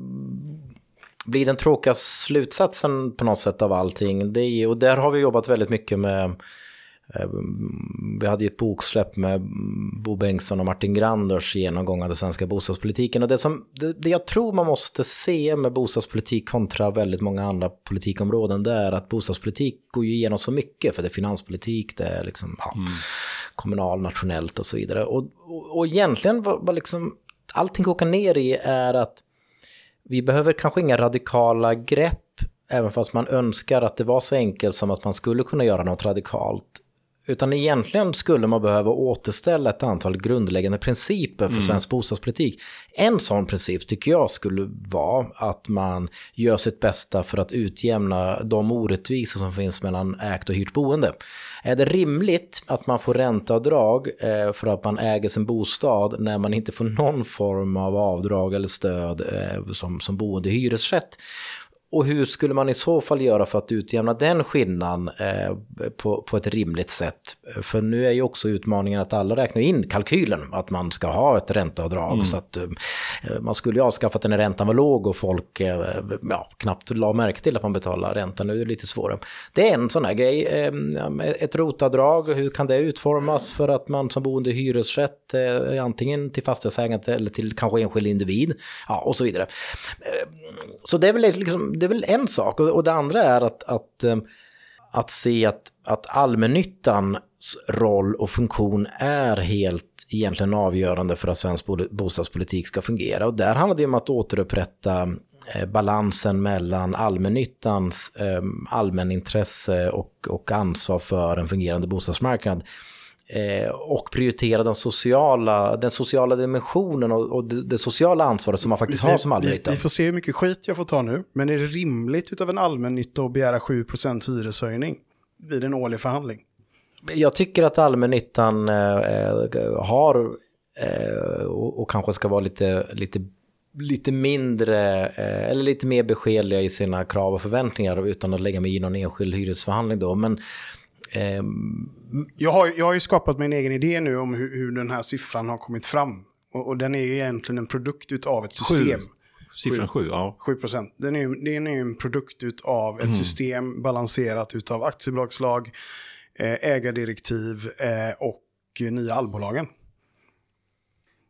blir den tråkiga slutsatsen på något sätt av allting. Det är, och där har vi jobbat väldigt mycket med vi hade ju ett boksläpp med Bo Bengtsson och Martin Granders genomgång av den svenska bostadspolitiken. Och det, som, det, det, jag tror man måste se med bostadspolitik kontra väldigt många andra politikområden det är att bostadspolitik går ju igenom så mycket. För det är finanspolitik, det är liksom, ja, mm. kommunal, nationellt och så vidare. Och, och, och egentligen vad, vad liksom, allting kokar ner i är att vi behöver kanske inga radikala grepp, även fast man önskar att det var så enkelt som att man skulle kunna göra något radikalt. Utan egentligen skulle man behöva återställa ett antal grundläggande principer för mm. svensk bostadspolitik. En sån princip tycker jag skulle vara att man gör sitt bästa för att utjämna de orättvisor som finns mellan ägt och hyrt boende. Är det rimligt att man får ränteavdrag eh, för att man äger sin bostad när man inte får någon form av avdrag eller stöd eh, som, som boende i hyresrätt? Och hur skulle man i så fall göra för att utjämna den skillnaden eh, på, på ett rimligt sätt? För nu är ju också utmaningen att alla räknar in kalkylen, att man ska ha ett ränteavdrag. Mm. Så att eh, man skulle ju avskaffat den när räntan var låg och folk eh, ja, knappt la märke till att man betalar ränta. Nu är det lite svårare. Det är en sån här grej, ett rotavdrag, hur kan det utformas för att man som boende i hyresrätt, antingen till fastighetsägare eller till kanske enskild individ, ja, och så vidare. Så det är väl liksom det är väl en sak. Och, och det andra är att, att, eh, att se att, att allmännyttans roll och funktion är helt egentligen avgörande för att svensk bostadspolitik ska fungera. Och där handlar det om att återupprätta eh, balansen mellan allmännyttans eh, allmänintresse och, och ansvar för en fungerande bostadsmarknad och prioritera den sociala, den sociala dimensionen och, och det, det, sociala ansvaret som man faktiskt har som allmännytta. Vi, vi, får se hur mycket skit jag får ta nu, men är det rimligt av en allmännytta att begära 7% hyreshöjning vid en årlig förhandling? Jag tycker att allmännyttan eh, eh, har eh, och, och, kanske ska vara lite, lite lite mindre eh, eller lite mer beskedliga i sina krav och förväntningar utan att lägga mig i någon enskild hyresförhandling då. Men Ehm, jag, har, jag har ju skapat min egen idé nu om hur, hur den här siffran har kommit fram. Och, och, den är egentligen en produkt av ett system. Sju. Siffran 7, ja. 7 procent. Den är, den är en produkt av ett mm. system balanserat av aktiebolagslag, eh, ägardirektiv eh, och nya allbolagen.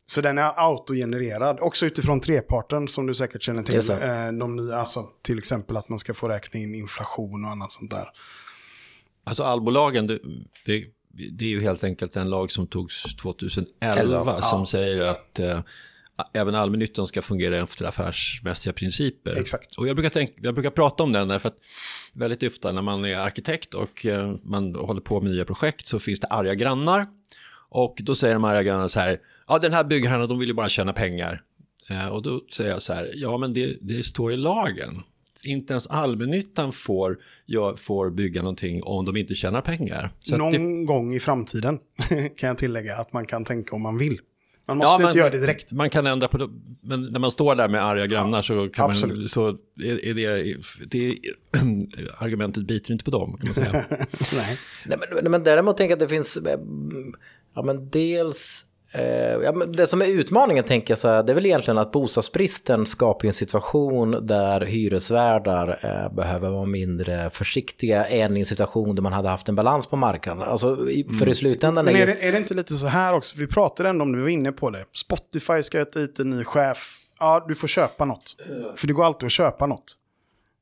Så den är autogenererad, också utifrån treparten som du säkert känner till. Eh, de nya, alltså, till exempel att man ska få räkna in inflation och annat sånt där. Alltså allbolagen, det, det, det, är ju helt enkelt en lag som togs 2011 11, som ja. säger att eh, även allmännyttan ska fungera efter affärsmässiga principer. Exakt. Och jag brukar, tänka, jag brukar prata om den därför att väldigt ofta när man är arkitekt och eh, man håller på med nya projekt så finns det arga grannar. Och då säger de arga grannarna så här, ja den här byggherren de vill ju bara tjäna pengar. Eh, och då säger jag så här, ja men det, det står i lagen. Inte ens allmännyttan får, jag får bygga någonting om de inte tjänar pengar. Så Någon det... gång i framtiden kan jag tillägga att man kan tänka om man vill. Man måste ja, inte göra det direkt. Man kan ändra på det, men när man står där med arga grannar ja, så, kan man, så är, är det, det, argumentet biter inte på dem. Kan man säga. Nej. Nej, men, men däremot tänker jag att det finns, eh, ja men dels ja, men det som är utmaningen tänker jag så här, det är väl egentligen att bostadsbristen skapar en situation där hyresvärdar eh, behöver vara mindre försiktiga än i en situation där man hade haft en balans på marknaden. Alltså, för i mm. slutändan Men är det, är det inte lite så här också, vi pratade ändå om det, vi var inne på det. Spotify ska ta hit en ny chef, ja du får köpa något. För det går alltid att köpa något.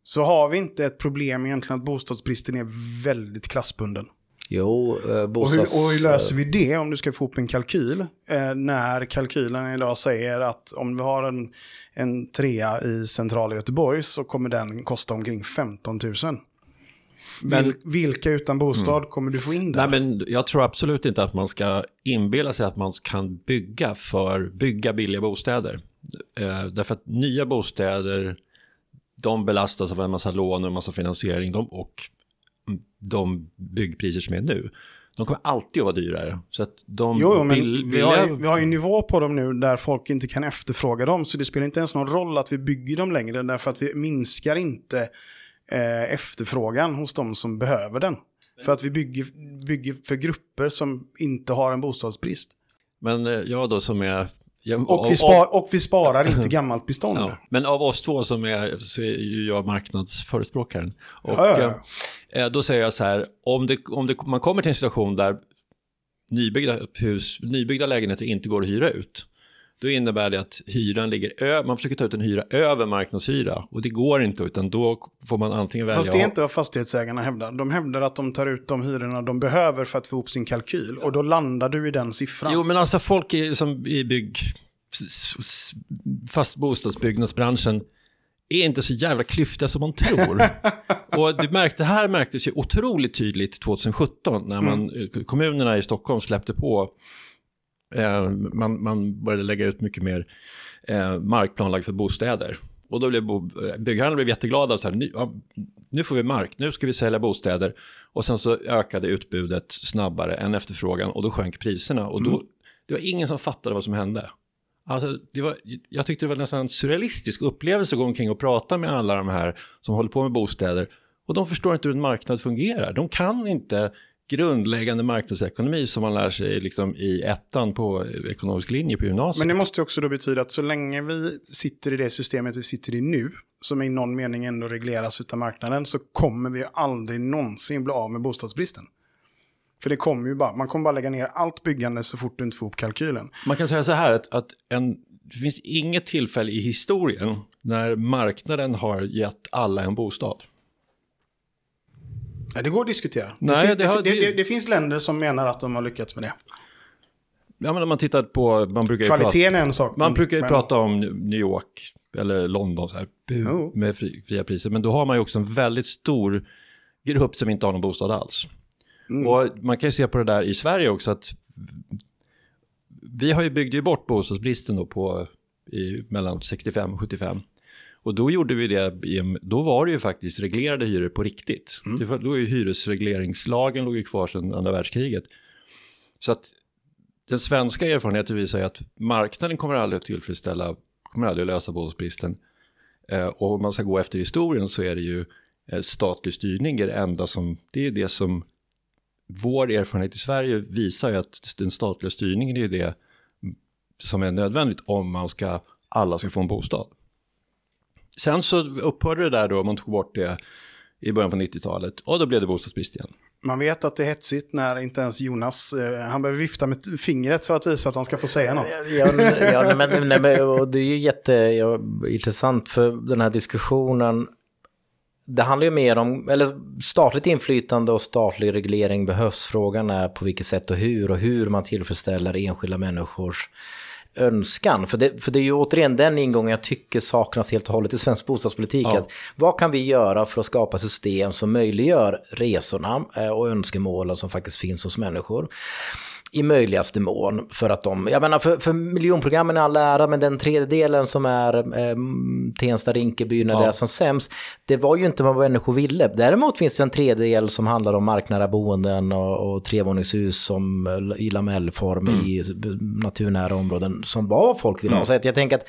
Så har vi inte ett problem egentligen att bostadsbristen är väldigt klassbunden. Jo, eh, bostads... och, hur, och hur löser vi det om du ska få upp en kalkyl? Eh, när kalkylen idag säger att om vi har en, en trea i centrala Göteborg så kommer den kosta omkring 15 000. Men, Vil, vilka utan bostad mm. kommer du få in där? Nej, men jag tror absolut inte att man ska inbilla sig att man kan bygga för bygga billiga bostäder. Eh, därför att nya bostäder, de belastas av en massa lån och en massa finansiering. De, och de byggpriser som är nu. De kommer alltid att vara dyrare. Så att de jo, men vill, vi, har ju, vi har ju nivå på dem nu där folk inte kan efterfråga dem. Så det spelar inte ens någon roll att vi bygger dem längre. Därför att vi minskar inte eh, efterfrågan hos de som behöver den. För att vi bygger, bygger för grupper som inte har en bostadsbrist. Men eh, jag då som är och, vi spar, och vi sparar inte gammalt bestånd. Ja, men av oss två som är, så är ju jag marknadsförespråkaren. Och ja, ja, eh, då säger jag så här, om, det, om det, man kommer till en situation där nybyggda, hus, nybyggda lägenheter inte går att hyra ut, då innebär det att hyran ligger ö man försöker ta ut en hyra över marknadshyra. Och det går inte, utan då får man antingen välja... Fast det är inte vad fastighetsägarna hävdar. De hävdar att de tar ut de hyrorna de behöver för att få ihop sin kalkyl. Och då landar du i den siffran. Jo, men alltså folk i, som i bygg... Fast bostadsbyggnadsbranschen är inte så jävla klyftiga som man tror. och det, märkte, det här märktes ju otroligt tydligt 2017 när man, mm. kommunerna i Stockholm släppte på Eh, man, man började lägga ut mycket mer eh, markplanlagd för bostäder. Och då blev byggherrarna blev jätteglada och så här, nu, ja, nu får vi mark, nu ska vi sälja bostäder. Och sen så ökade utbudet snabbare än efterfrågan och då sjönk priserna. Och då, mm. det var ingen som fattade vad som hände. Alltså, det var, jag tyckte det var nästan en surrealistisk upplevelse att gå omkring och prata med alla de här som håller på med bostäder. Och de förstår inte hur en marknad fungerar. De kan inte grundläggande marknadsekonomi som man lär sig liksom i ettan på ekonomisk linje på gymnasiet. Men det måste också då betyda att så länge vi sitter i det systemet vi sitter i nu, som i någon mening ändå regleras av marknaden, så kommer vi aldrig någonsin bli av med bostadsbristen. För det kommer ju bara, man kommer bara lägga ner allt byggande så fort du inte får upp kalkylen. Man kan säga så här att, att en, det finns inget tillfälle i historien när marknaden har gett alla en bostad. Ja, det går att diskutera. Nej, det, det, har, det, det, finns länder som menar att de har lyckats med det. Ja, men om man tittar på... Man brukar Kvaliteten är en sak. Man brukar ju men... prata om New York eller London så här, med fri, fria priser. Men då har man ju också en väldigt stor grupp som inte har någon bostad alls. Mm. Och man kan ju se på det där i Sverige också att vi har ju byggt ju bort bostadsbristen då på i, mellan 65 och 75. Och då gjorde vi det, då var det ju faktiskt reglerade hyror på riktigt. Mm. Det då är ju hyresregleringslagen låg ju kvar sedan andra världskriget. Så att den svenska erfarenheten visar ju att marknaden kommer aldrig att tillfredsställa, kommer aldrig att lösa bostadsbristen. Eh, och om man ska gå efter historien så är det ju eh, statlig styrning är det enda som, det är det som vår erfarenhet i Sverige visar ju att den statliga styrningen är det som är nödvändigt om man ska, alla ska få en bostad. Sen så upphörde det där då, man tog bort det i början på 90-talet och då blev det bostadsbrist igen. Man vet att det är hetsigt när inte ens Jonas, eh, han behöver vifta med fingret för att visa att han ska få säga något. Ja, ja men, nej, men och det är ju jätteintressant för den här diskussionen. Det handlar ju mer om, eller statligt inflytande och statlig reglering behövs. Frågan är på vilket sätt och hur och hur man tillfredsställer enskilda människors önskan. För det, för det är ju återigen den ingången jag tycker saknas helt och hållet i svensk bostadspolitik. Ja. Att vad kan vi göra för att skapa system som möjliggör resorna eh, och önskemålen som faktiskt finns hos människor? I möjligaste mån för att de, jag menar för, för miljonprogrammen är all ära, men den tredjedelen som är eh, Tensta, Rinkeby, när ja. det är som sämst, det var ju inte vad människor ville. Däremot finns det en tredjedel som handlar om marknära boenden och, och trevåningshus som i lamellform mm. i naturnära områden som var vad folk ville ha. Mm. Så jag tänker att,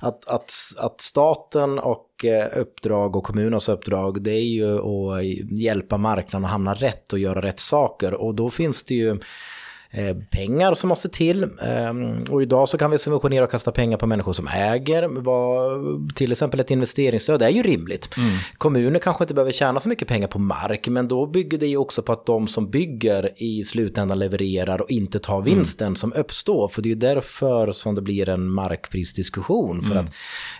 att, att, att staten och eh, uppdrag och kommunens uppdrag det är ju att hjälpa marknaden att hamna rätt och göra rätt saker och då finns det ju Eh, pengar som måste till. Ehm, och idag så kan vi subventionera och kasta pengar på människor som äger. Till exempel ett investeringsstöd är ju rimligt. Mm. Kommuner kanske inte behöver tjäna så mycket pengar på mark, men då bygger det ju också på att de som bygger i slutändan levererar och inte tar mm. vinsten mm. som uppstår. För det är ju därför som det blir en markprisdiskussion. För mm. att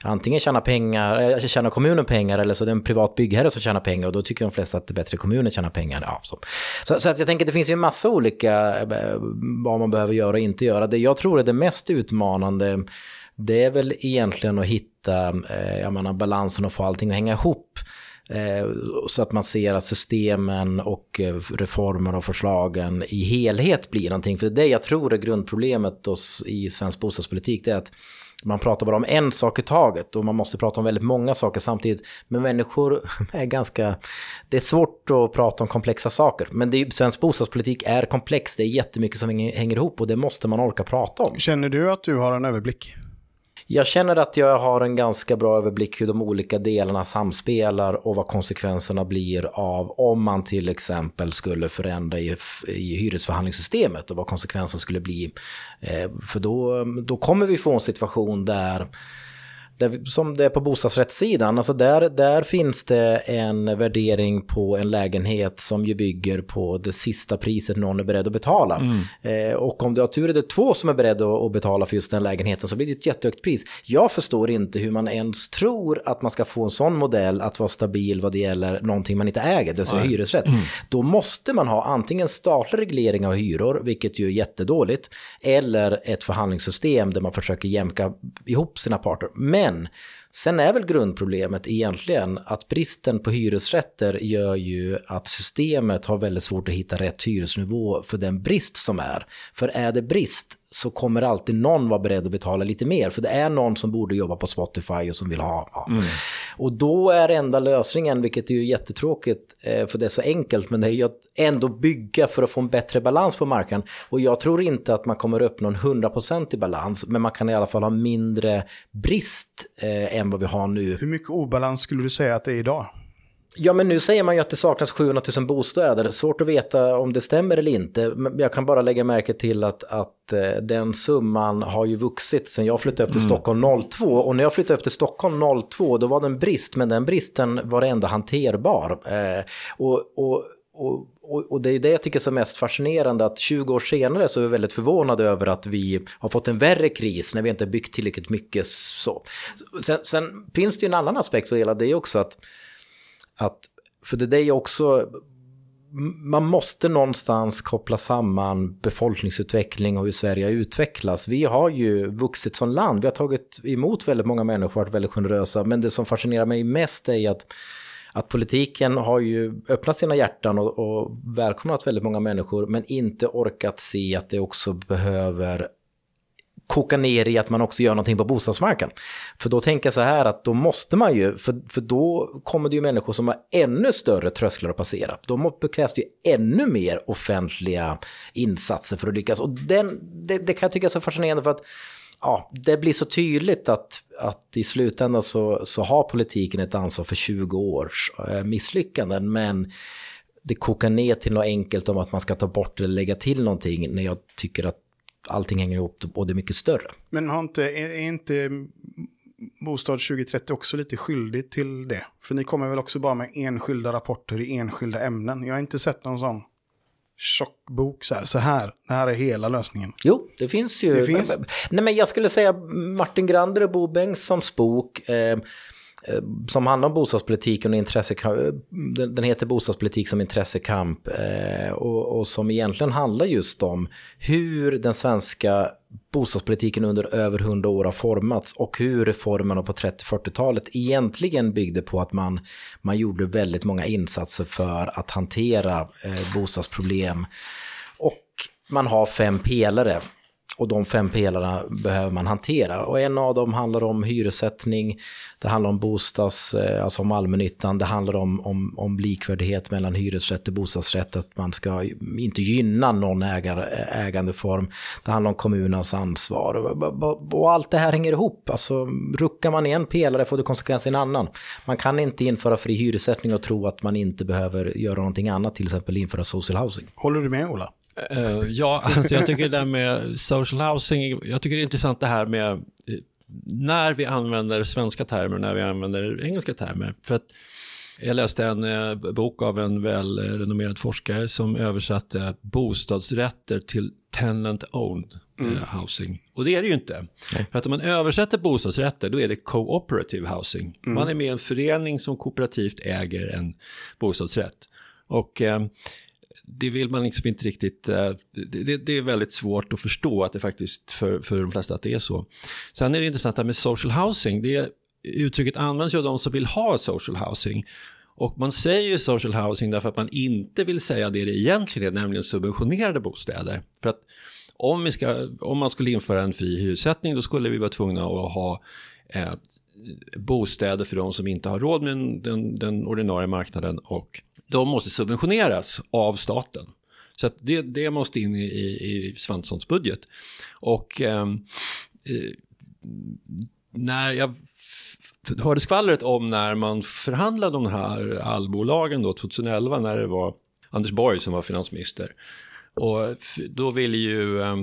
antingen tjänar, pengar, äh, tjänar kommunen pengar eller så är det en privat byggherre som tjänar pengar och då tycker de flesta att det är bättre kommunen tjänar pengar. Ja, så. Så, så att jag tänker att det finns ju en massa olika eh, vad man behöver göra och inte göra. Det jag tror är det mest utmanande det är väl egentligen att hitta eh, jag menar, balansen och få allting att hänga ihop. Eh, så att man ser att systemen och eh, reformer och förslagen i helhet blir någonting. För det jag tror är grundproblemet i svensk bostadspolitik det är att man pratar bara om en sak i taget och man måste prata om väldigt många saker samtidigt. Men människor är ganska... Det är svårt att prata om komplexa saker. Men det är, svensk bostadspolitik är komplex, det är jättemycket som hänger ihop och det måste man orka prata om. Känner du att du har en överblick? Jag känner att jag har en ganska bra överblick hur de olika delarna samspelar och vad konsekvenserna blir av om man till exempel skulle förändra i, i hyresförhandlingssystemet och vad konsekvensen skulle bli. Eh, för då, då kommer vi få en situation där där, som det är på bostadsrättssidan, alltså där, där finns det en värdering på en lägenhet som ju bygger på det sista priset någon är beredd att betala. Mm. Eh, och om du har tur är det två som är beredda att betala för just den lägenheten så blir det ett jättehögt pris. Jag förstår inte hur man ens tror att man ska få en sån modell att vara stabil vad det gäller någonting man inte äger, det vill säga hyresrätt. Mm. Då måste man ha antingen statlig reglering av hyror, vilket ju är jättedåligt, eller ett förhandlingssystem där man försöker jämka ihop sina parter. Men men sen är väl grundproblemet egentligen att bristen på hyresrätter gör ju att systemet har väldigt svårt att hitta rätt hyresnivå för den brist som är. För är det brist så kommer alltid någon vara beredd att betala lite mer. För det är någon som borde jobba på Spotify och som vill ha. Ja. Mm. Och då är enda lösningen, vilket är ju jättetråkigt eh, för det är så enkelt, men det är ju att ändå bygga för att få en bättre balans på marknaden. Och jag tror inte att man kommer uppnå en 100% i balans, men man kan i alla fall ha mindre brist eh, än vad vi har nu. Hur mycket obalans skulle du säga att det är idag? Ja, men nu säger man ju att det saknas 700 000 bostäder. Svårt att veta om det stämmer eller inte. Jag kan bara lägga märke till att, att eh, den summan har ju vuxit sen jag flyttade upp till mm. Stockholm 02. Och när jag flyttade upp till Stockholm 02, då var det en brist, men den bristen var ändå hanterbar. Eh, och, och och, och, och, det är det jag tycker är så mest fascinerande att 20 år senare så är vi väldigt förvånade över att vi har fått en värre kris när vi inte byggt tillräckligt mycket så. Sen, sen finns det ju en annan aspekt på hela, det är också att att, för det är ju också, man måste någonstans koppla samman befolkningsutveckling och hur Sverige utvecklas. Vi har ju vuxit som land, vi har tagit emot väldigt många människor, varit väldigt generösa, men det som fascinerar mig mest är att att politiken har ju öppnat sina hjärtan och, och välkomnat väldigt många människor men inte orkat se att det också behöver koka ner i att man också gör någonting på bostadsmarknaden. För då tänker jag så här att då måste man ju, för, för då kommer det ju människor som har ännu större trösklar att passera. Då krävs det ju ännu mer offentliga insatser för att lyckas. Och den, det, det kan jag tycka är så fascinerande för att ja, det blir så tydligt att, att i slutändan så, så har politiken ett ansvar för 20 års eh, misslyckanden. Men det kokar ner till något enkelt om att man ska ta bort eller lägga till någonting när jag tycker att allting hänger ihop och det är mycket större. Men har inte, är inte Bostad 2030 också lite skyldig till det? För ni kommer väl också bara med enskilda rapporter i enskilda ämnen. Jag har inte sett någon sån tjock bok så här, så här, det här är hela lösningen. Jo, det finns ju. Det finns. Nej, men jag skulle säga Martin Grander och Bo Bengtssons bok. Eh, Eh, som handlar om bostadspolitiken och intressekamp. Eh, den heter Bostadspolitik som intressekamp eh, och, och som egentligen handlar just om hur den svenska bostadspolitiken under över hundra år har formats och hur reformerna på 30-40-talet egentligen byggde på att man, man gjorde väldigt många insatser för att hantera bostadsproblem. Och man har fem pelare och de fem pelarna behöver man hantera. Och en av dem handlar om hyressättning, det handlar om bostads, eh, alltså om allmännyttan, det handlar om, om, om likvärdighet mellan hyresrätt och bostadsrätt, att man ska inte gynna någon ägar, ägandeform. Det handlar om kommunens ansvar. Och allt det här hänger ihop. Alltså, ruckar man i en pelare får det konsekvenser i en annan. Man kan inte införa fri hyressättning och tro att man inte behöver göra någonting annat, till exempel införa social housing. Håller du med Ola? Uh, ja, alltså jag tycker det där med social housing, jag tycker det är intressant det här med eh, när vi använder svenska termer och när vi använder engelska termer. För att jag läste en eh, bok av en välrenommerad forskare som översatte bostadsrätter till tenant-owned mm. housing. Och det är det ju inte. Nej. För att om man översätter bostadsrätter då är det cooperative housing. Mm. Man är med i en förening som kooperativt äger en bostadsrätt. Och eh, det vill man liksom inte riktigt, eh, det, det, är väldigt svårt att förstå att det faktiskt för, för de flesta att det är så. Sen är det intressant med social housing, det uttrycket används ju av de som vill ha social housing. Och man säger ju social housing därför att man inte vill säga det det egentligen är, nämligen subventionerade bostäder. För att om, vi ska, om man skulle införa en fri hyressättning då skulle vi vara tvungna att ha eh, bostäder för de som inte har råd med den, den ordinarie marknaden och de måste subventioneras av staten. Så att det, det måste in i, i, i Svanssons budget. Och ehm, eh, när jag hörde skvallret om när man förhandlade om de här allbolagen då 2011 när det var Anders Borg som var finansminister. Och då ville ju eh,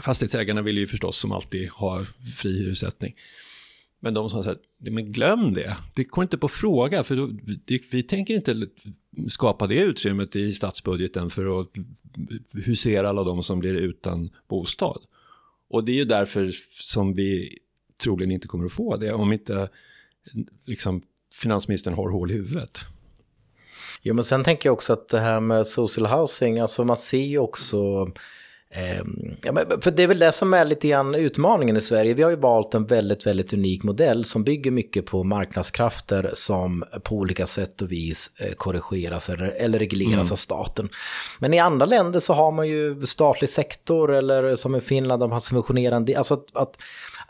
fastighetsägarna ville ju förstås som alltid ha fri hyressättning. Men de sa så här, men glöm det, det går inte på fråga, för då, det, vi tänker inte skapa det utrymmet i statsbudgeten för att husera alla de som blir utan bostad. Och det är ju därför som vi troligen inte kommer att få det, om inte liksom, finansministern har hål i huvudet. Jo, men sen tänker jag också att det här med social housing, alltså man ser ju också ja, för det är väl det som är lite grann utmaningen i Sverige. Vi har ju valt en väldigt, väldigt unik modell som bygger mycket på marknadskrafter som på olika sätt och vis eh, korrigeras eller, eller regleras mm. av staten. Men i andra länder så har man ju statlig sektor eller som i Finland, de har subventionerande, alltså att, att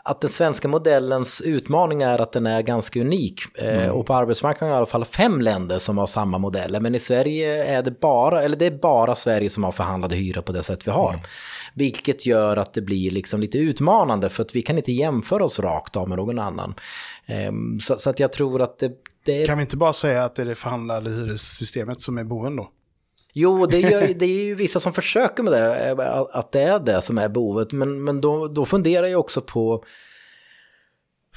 att den svenska modellens utmaning är att den är ganska unik. Eh, mm. och på arbetsmarknaden är i alla fall fem länder som har samma modeller. Men i Sverige är det bara, eller det är bara Sverige som har förhandlade hyror på det sätt vi har. Mm. Vilket gör att det blir liksom lite utmanande för att vi kan inte jämföra oss rakt av med någon annan. Ehm, så, så att jag tror att det, det... Kan vi inte bara säga att det är det förhandlade hyressystemet som är boven då? Jo, det, gör, det är ju vissa som försöker med det, eh, att det är det som är behovet. Men, men då, då funderar jag också på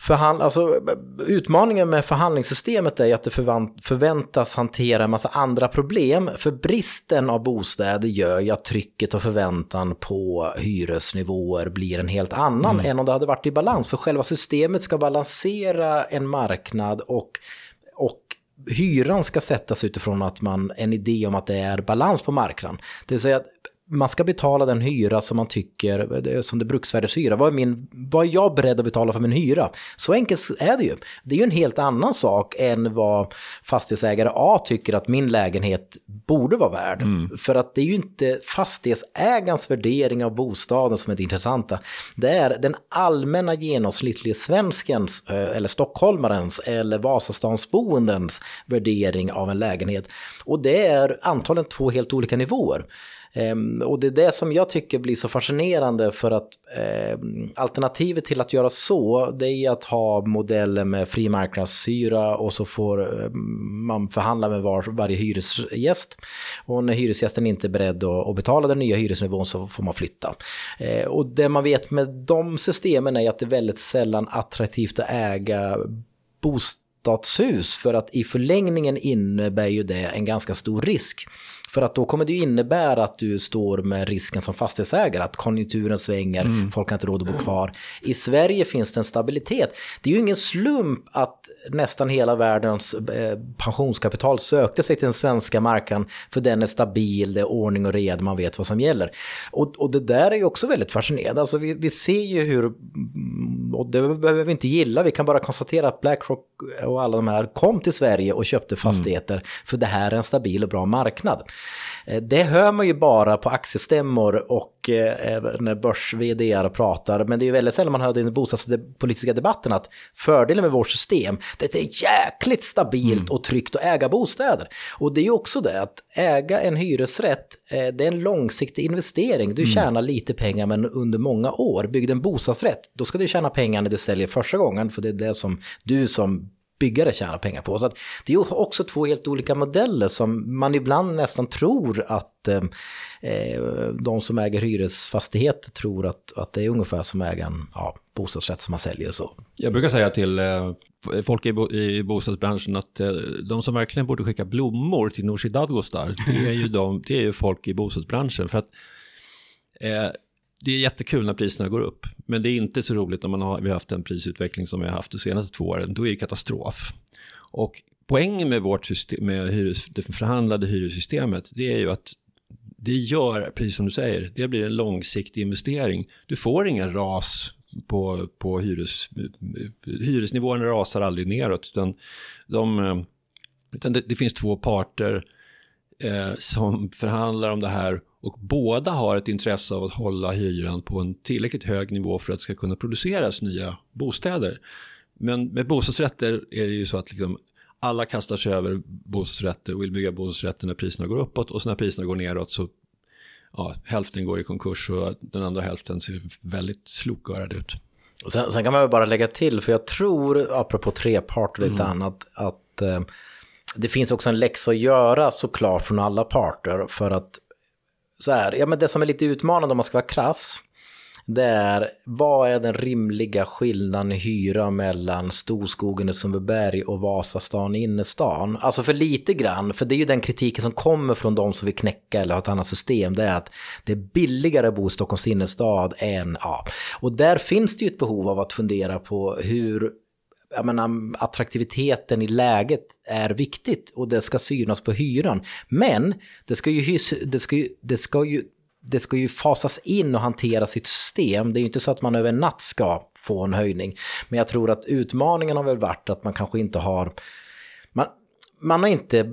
Förhand, alltså, utmaningen med förhandlingssystemet är att det förväntas hantera en massa andra problem. För bristen av bostäder gör ju att trycket och förväntan på hyresnivåer blir en helt annan mm. än om det hade varit i balans. För själva systemet ska balansera en marknad och hyran ska sättas utifrån att man, en idé om att det är balans på marknaden. Det vill säga att man ska betala den hyra som man tycker, som det bruksvärdeshyra. Vad är, min, vad är jag beredd att betala för min hyra? Så enkelt är det ju. Det är ju en helt annan sak än vad fastighetsägare A tycker att min lägenhet borde vara värd. Mm. För att det är ju inte fastighetsägarens värdering av bostaden som är det intressanta. Det är den allmänna genomsnittliga svenskens, eh, eller stockholmarens, eller Vasastansboendens värdering av en lägenhet. Och det är antagligen två helt olika nivåer. Ehm, och det är det som jag tycker blir så fascinerande för att eh, alternativet till att göra så det är att ha modeller med fri marknadshyra och så får eh, man förhandla med var, varje hyresgäst. Och när hyresgästen inte är beredd att, att betala den nya hyresnivån så får man flytta. Eh, och det man vet med de systemen är att det är väldigt sällan attraktivt att äga bostadshus för att i förlängningen innebär ju det en ganska stor risk. För att då kommer det ju innebära att du står med risken som fastighetsägare, att konjunkturen svänger, mm. folk har inte råd att bo kvar. I Sverige finns det en stabilitet. Det är ju ingen slump att nästan hela världens eh, pensionskapital sökte sig till den svenska marknaden, för den är stabil, det är ordning och red, man vet vad som gäller. Och, och det där är ju också väldigt fascinerande. Alltså vi, vi ser ju hur, och det behöver vi inte gilla, vi kan bara konstatera att Blackrock och alla de här kom till Sverige och köpte fastigheter mm. för det här är en stabil och bra marknad. Eh, det hör man ju bara på aktiestämmor och eh, när börs pratar, men det är ju väldigt sällan man hör det i den bostadspolitiska debatten att fördelen med vårt system, det är jäkligt stabilt mm. och tryggt att äga bostäder. Och det är ju också det att äga en hyresrätt, eh, det är en långsiktig investering. Du mm. tjänar lite pengar men under många år. Byggde en bostadsrätt, då ska du tjäna pengar när du säljer första gången, för det är det som du som byggare tjänar pengar på. Så att det är också två helt olika modeller som man ibland nästan tror att eh, eh de som äger hyresfastigheter tror att, att det är ungefär som ägaren, ja, bostadsrätt som man säljer. Så. Jag brukar säga till eh, folk i, bo, i bostadsbranschen att eh, de som verkligen borde skicka blommor till Nooshi Dadgostar, det är ju, de, det är ju folk i bostadsbranschen. För att eh, det är jättekul när priserna går upp, men det är inte så roligt när man har, vi har haft den prisutveckling som vi har haft de senaste två åren. Då är det katastrof. Och poängen med vårt system, med hyres, det förhandlade hyressystemet, det är ju att det gör, precis som du säger, det blir en långsiktig investering. Du får inga ras på, på hyres, Hyresnivåerna rasar aldrig neråt, utan, de, utan det, det finns två parter eh, som förhandlar om det här och båda har ett intresse av att hålla hyran på en tillräckligt hög nivå för att det ska kunna produceras nya bostäder. Men med bostadsrätter är det ju så att liksom alla kastar sig över bostadsrätter och vill bygga bostadsrätter när priserna går uppåt och så när priserna går neråt så ja, hälften går i konkurs och den andra hälften ser väldigt slokörad ut. Och sen, sen, kan man väl bara lägga till, för jag tror, apropå trepart och lite mm. annat, att eh, det finns också en läxa att göra såklart från alla parter för att så här, ja men det som är lite utmanande om man ska vara krass, det är vad är den rimliga skillnaden i hyra mellan Storskogen i Sundbyberg och Vasastan i innerstan? Alltså för lite grann, för det är ju den kritiken som kommer från de som vill knäcka eller ha ett annat system, det är att det är billigare att bo i Stockholms innerstad än, ja. Och där finns det ju ett behov av att fundera på hur jag menar, attraktiviteten i läget är viktigt och det ska synas på hyran. Men det ska ju, det ska ju, det ska ju, det ska ju fasas in och hantera sitt system. Det är ju inte så att man över en natt ska få en höjning. Men jag tror att utmaningen har väl varit att man kanske inte har... Man, man har inte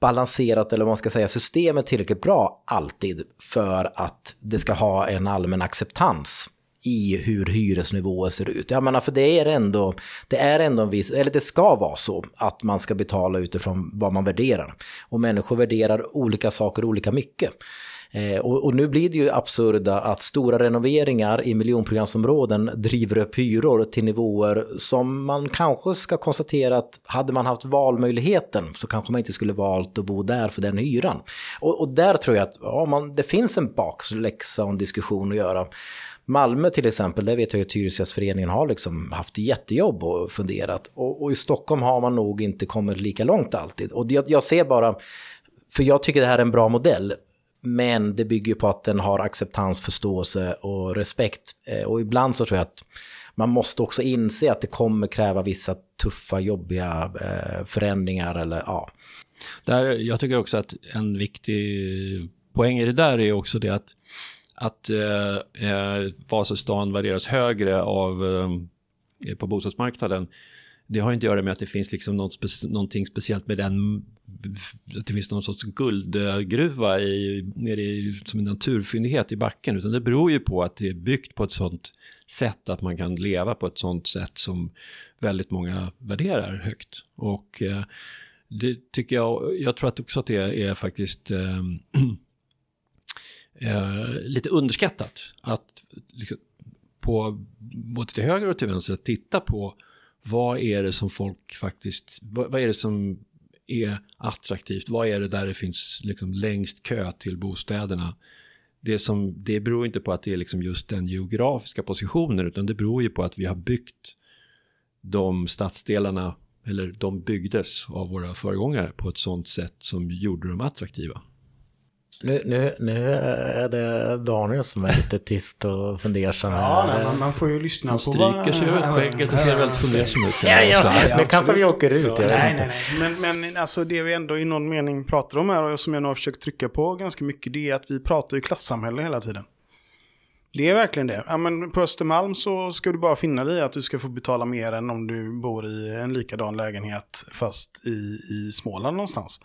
balanserat, eller vad man ska säga, systemet tillräckligt bra alltid för att det ska ha en allmän acceptans i hur hyresnivåer ser ut. Jag menar, för det är ändå, det är ändå en viss, eller det ska vara så att man ska betala utifrån vad man värderar. Och människor värderar olika saker olika mycket. Eh, och, och, nu blir det ju absurda att stora renoveringar i miljonprogramsområden driver upp hyror till nivåer som man kanske ska konstatera att hade man haft valmöjligheten så kanske man inte skulle valt att bo där för den hyran. Och, och där tror jag att ja, man, det finns en bakläxa och en diskussion att göra. Malmö till exempel, där vet jag att Hyresgästföreningen har liksom haft jättejobb och funderat. Och, och, i Stockholm har man nog inte kommit lika långt alltid. Och jag, jag ser bara, för jag tycker det här är en bra modell. Men det bygger på att den har acceptans, förståelse och respekt. Eh, och ibland så tror jag att man måste också inse att det kommer kräva vissa tuffa, jobbiga eh, förändringar. Eller, ja. Där, jag tycker också att en viktig poäng i det där är också det att att eh, eh, Vasastan värderas högre av, eh, eh på bostadsmarknaden. Det har inte att göra med att det finns liksom något spe någonting speciellt med den, att det finns någon sorts guldgruva i, nere i, som en naturfyndighet i backen, utan det beror ju på att det är byggt på ett sånt sätt att man kan leva på ett sånt sätt som väldigt många värderar högt. Och eh, det tycker jag, jag tror att också att det är faktiskt eh, eh, lite underskattat. Att liksom, på både till höger och till vänster att titta på vad är det som folk faktiskt, vad, vad, är det som är attraktivt? Vad är det där det finns liksom längst kö till bostäderna? Det, som, det beror inte på att det är liksom just den geografiska positionen utan det beror ju på att vi har byggt de stadsdelarna eller de byggdes av våra föregångare på ett sånt sätt som gjorde dem attraktiva. Nu, nu, nu är det Daniel som är lite tyst och fundersam. Ja, nej, man, man får ju lyssna Han på stryker sig över skägget och ser väldigt fundersam ut. Ja, ja, ja, nu kanske vi åker ut. Så, nej, nej, nej. Men, men alltså det vi ändå i någon mening pratar om här och som jag nog har försökt trycka på ganska mycket det är att vi pratar ju klassamhälle hela tiden. Det är verkligen det. Ja, men på Östermalm så ska du bara finna dig i att du ska få betala mer än om du bor i en likadan lägenhet fast i, i Småland någonstans.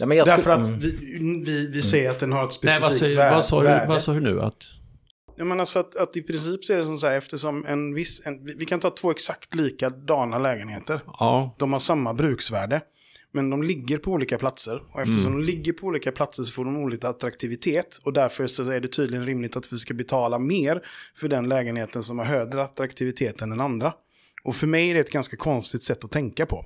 Ja, men jag skulle- Därför att mm. vi, vi, vi säger att den har ett Nej, specifikt vad, säger, vär- vad, du, värde. vad sa du nu? Att, Jag menar så att, att i princip så är det som så här eftersom en viss, en, vi- vi kan ta två exakt likadana lägenheter. ja, De har samma bruksvärde. Men de ligger på olika platser. Och eftersom Mm. de ligger på olika platser så får de olika attraktivitet. Och därför så är det tydligen rimligt att vi ska betala mer för den lägenheten som har högre attraktivitet än den andra. Och för mig är det ett ganska konstigt sätt att tänka på.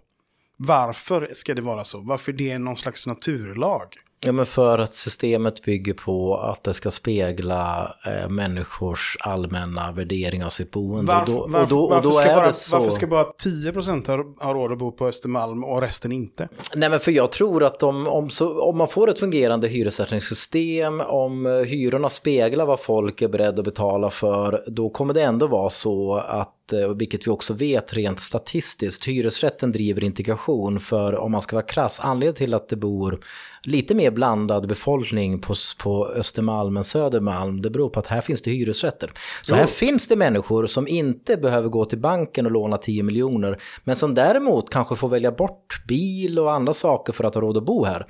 Varför ska det vara så? Varför det är någon slags naturlag? Ja, men för att systemet bygger på att det ska spegla eh, människors allmänna värdering av sitt boende. Varför, och då, varför, och då, och varför, då ska bara, varför ska bara 10% ha, ha råd att bo på Östermalm och resten inte? Nej, men för jag tror att om, om, så, om man får ett fungerande hyressättningssystem, om hyrorna speglar vad folk är beredda att betala för, då kommer det ändå vara så att, eh, vilket vi också vet rent statistiskt, hyresrätten driver integration. För om man ska vara krass, anledningen till att det bor lite mer blandad befolkning på, på Östermalm än Södermalm, det beror på att här finns det hyresrätter. Så här finns det människor som inte behöver gå till banken och låna 10 miljoner, men som däremot kanske får välja bort bil och andra saker för att ha råd att bo här.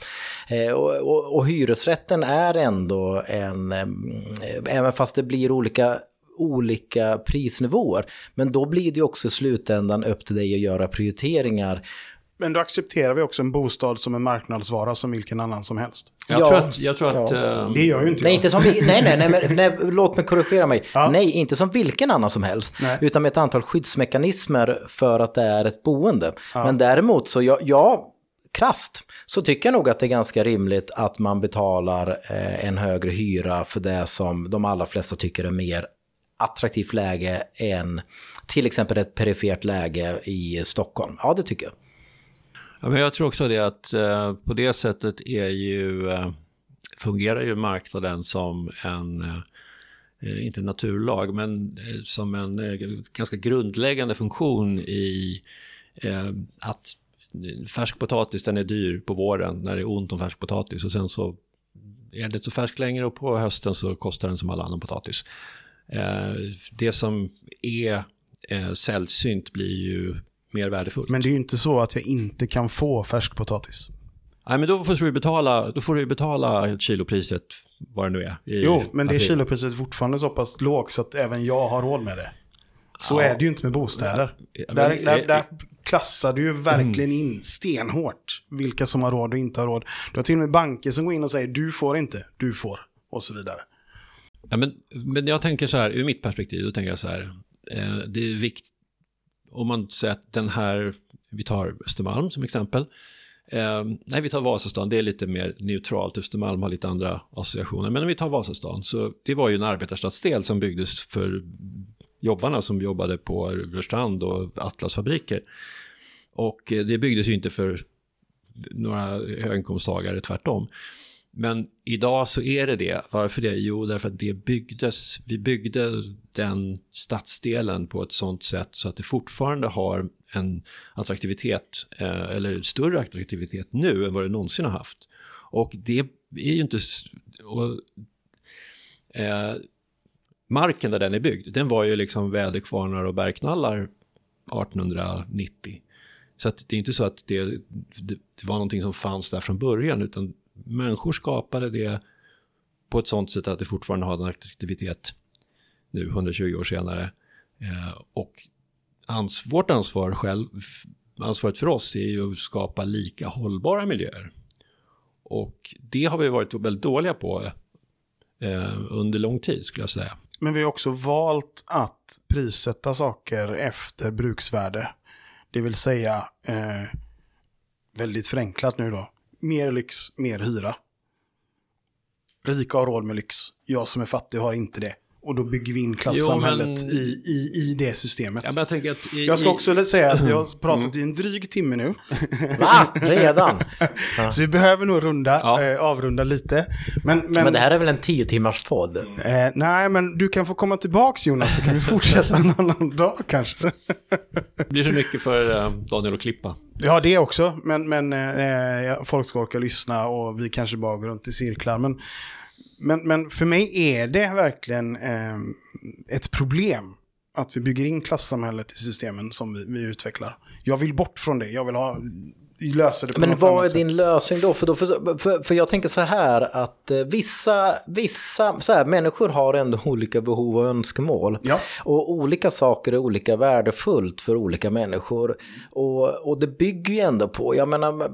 Eh, och, och, och hyresrätten är ändå en, eh, även fast det blir olika olika prisnivåer. Men då blir det ju också i slutändan upp till dig att göra prioriteringar. Men då accepterar vi också en bostad som en marknadsvara som vilken annan som helst. jag, Ja. tror att, jag tror att Ja. eh, Det gör ju inte Nej, jag. inte som, nej, nej, nej, men, nej, låt mig korrigera mig. Ja. Nej, inte som vilken annan som helst, Nej. utan med ett antal skyddsmekanismer för att det är ett boende. Men däremot så, ja, ja, krasst, så tycker jag nog att det är ganska rimligt att man betalar eh, en högre hyra för det som de allra flesta tycker är mer attraktivt läge än till exempel ett perifert läge i Stockholm. Ja, det tycker jag. Ja, men jag tror också det att eh, på det sättet är ju, eh, fungerar ju marknaden som en, eh, eh inte naturlag, men eh, som en eh, ganska grundläggande funktion i eh, att eh, färsk potatis den är dyr på våren när det är ont om färsk potatis och sen så är det inte så färsk längre och på hösten så kostar den som alla annan potatis. Eh, det som är eh, sällsynt blir ju mer värdefullt. Men det är ju inte så att jag inte kan få färskpotatis. Nej, men då får du betala, då får du betala kilоpriset, vad det nu är. Jo, men det är kilopriset fortfarande så pass lågt så att även jag har råd med det. Så Ja. är det ju inte med bostäder. Ja, men- där, där, där klassar du ju verkligen in stenhårt vilka som har råd och inte har råd. Du har till och med banker som går in och säger du får inte, du får och så vidare. Ja, men, men jag tänker så här, ur mitt perspektiv, då tänker jag så här, eh, det är viktigt, om man säger att den här, vi tar Östermalm som exempel, eh, nej vi tar Vasastan, det är lite mer neutralt, Östermalm har lite andra associationer, men om vi tar Vasastan, så det var ju en arbetarstadsdel som byggdes för jobbarna som jobbade på Rörstrand och Atlasfabriker. Och eh, det byggdes ju inte för några höginkomsttagare, tvärtom. Men idag så är det det. Varför det? Jo, därför att det byggdes, vi byggde den stadsdelen på ett sånt sätt så att det fortfarande har en attraktivitet, eh, eller större attraktivitet nu än vad det någonsin har haft. Och det är ju inte... Och, eh, marken där den är byggd, den var ju liksom väderkvarnar och bergknallar 1890. Så att det är inte så att det, det, det var någonting som fanns där från början, utan människor skapade det på ett sånt sätt att det fortfarande har en attraktivitet nu 120 år senare. Eh, och ans, vårt ansvar själv, ansvaret för oss är ju att skapa lika hållbara miljöer. Och det har vi varit väldigt dåliga på eh, under lång tid skulle jag säga. Men vi har också valt att prissätta saker efter bruksvärde. Det vill säga, eh, väldigt förenklat nu då, mer lyx, mer hyra. Rika har råd med lyx, jag som är fattig har inte det. Och då bygger vi in klassamhället Jo, men- i, i, i det systemet. Ja, men jag, tänker att i, jag ska i- också säga att jag har pratat i en dryg timme nu. Va? Redan? Så vi behöver nog runda, Ja. eh, avrunda lite. Men, men, Men det här är väl en tio timmars podd? eh, nej, men du kan få komma tillbaks Jonas så kan vi fortsätta en annan dag kanske. Det blir så mycket för eh, Daniel att klippa. Ja, det också. Men, men eh, ja, folk ska orka lyssna och vi kanske bara går runt i cirklar. Men, men, men för mig är det verkligen eh, ett problem att vi bygger in klassamhället i systemen som vi, vi utvecklar. Jag vill bort från det. Jag vill ha löser det på Men något vad är sätt. din lösning då? För, då för, för, för jag tänker så här att eh, vissa, vissa så här, människor har ändå olika behov och önskemål. Ja. Och olika saker är olika värdefullt för olika människor. Och, och det bygger ju ändå på, jag menar,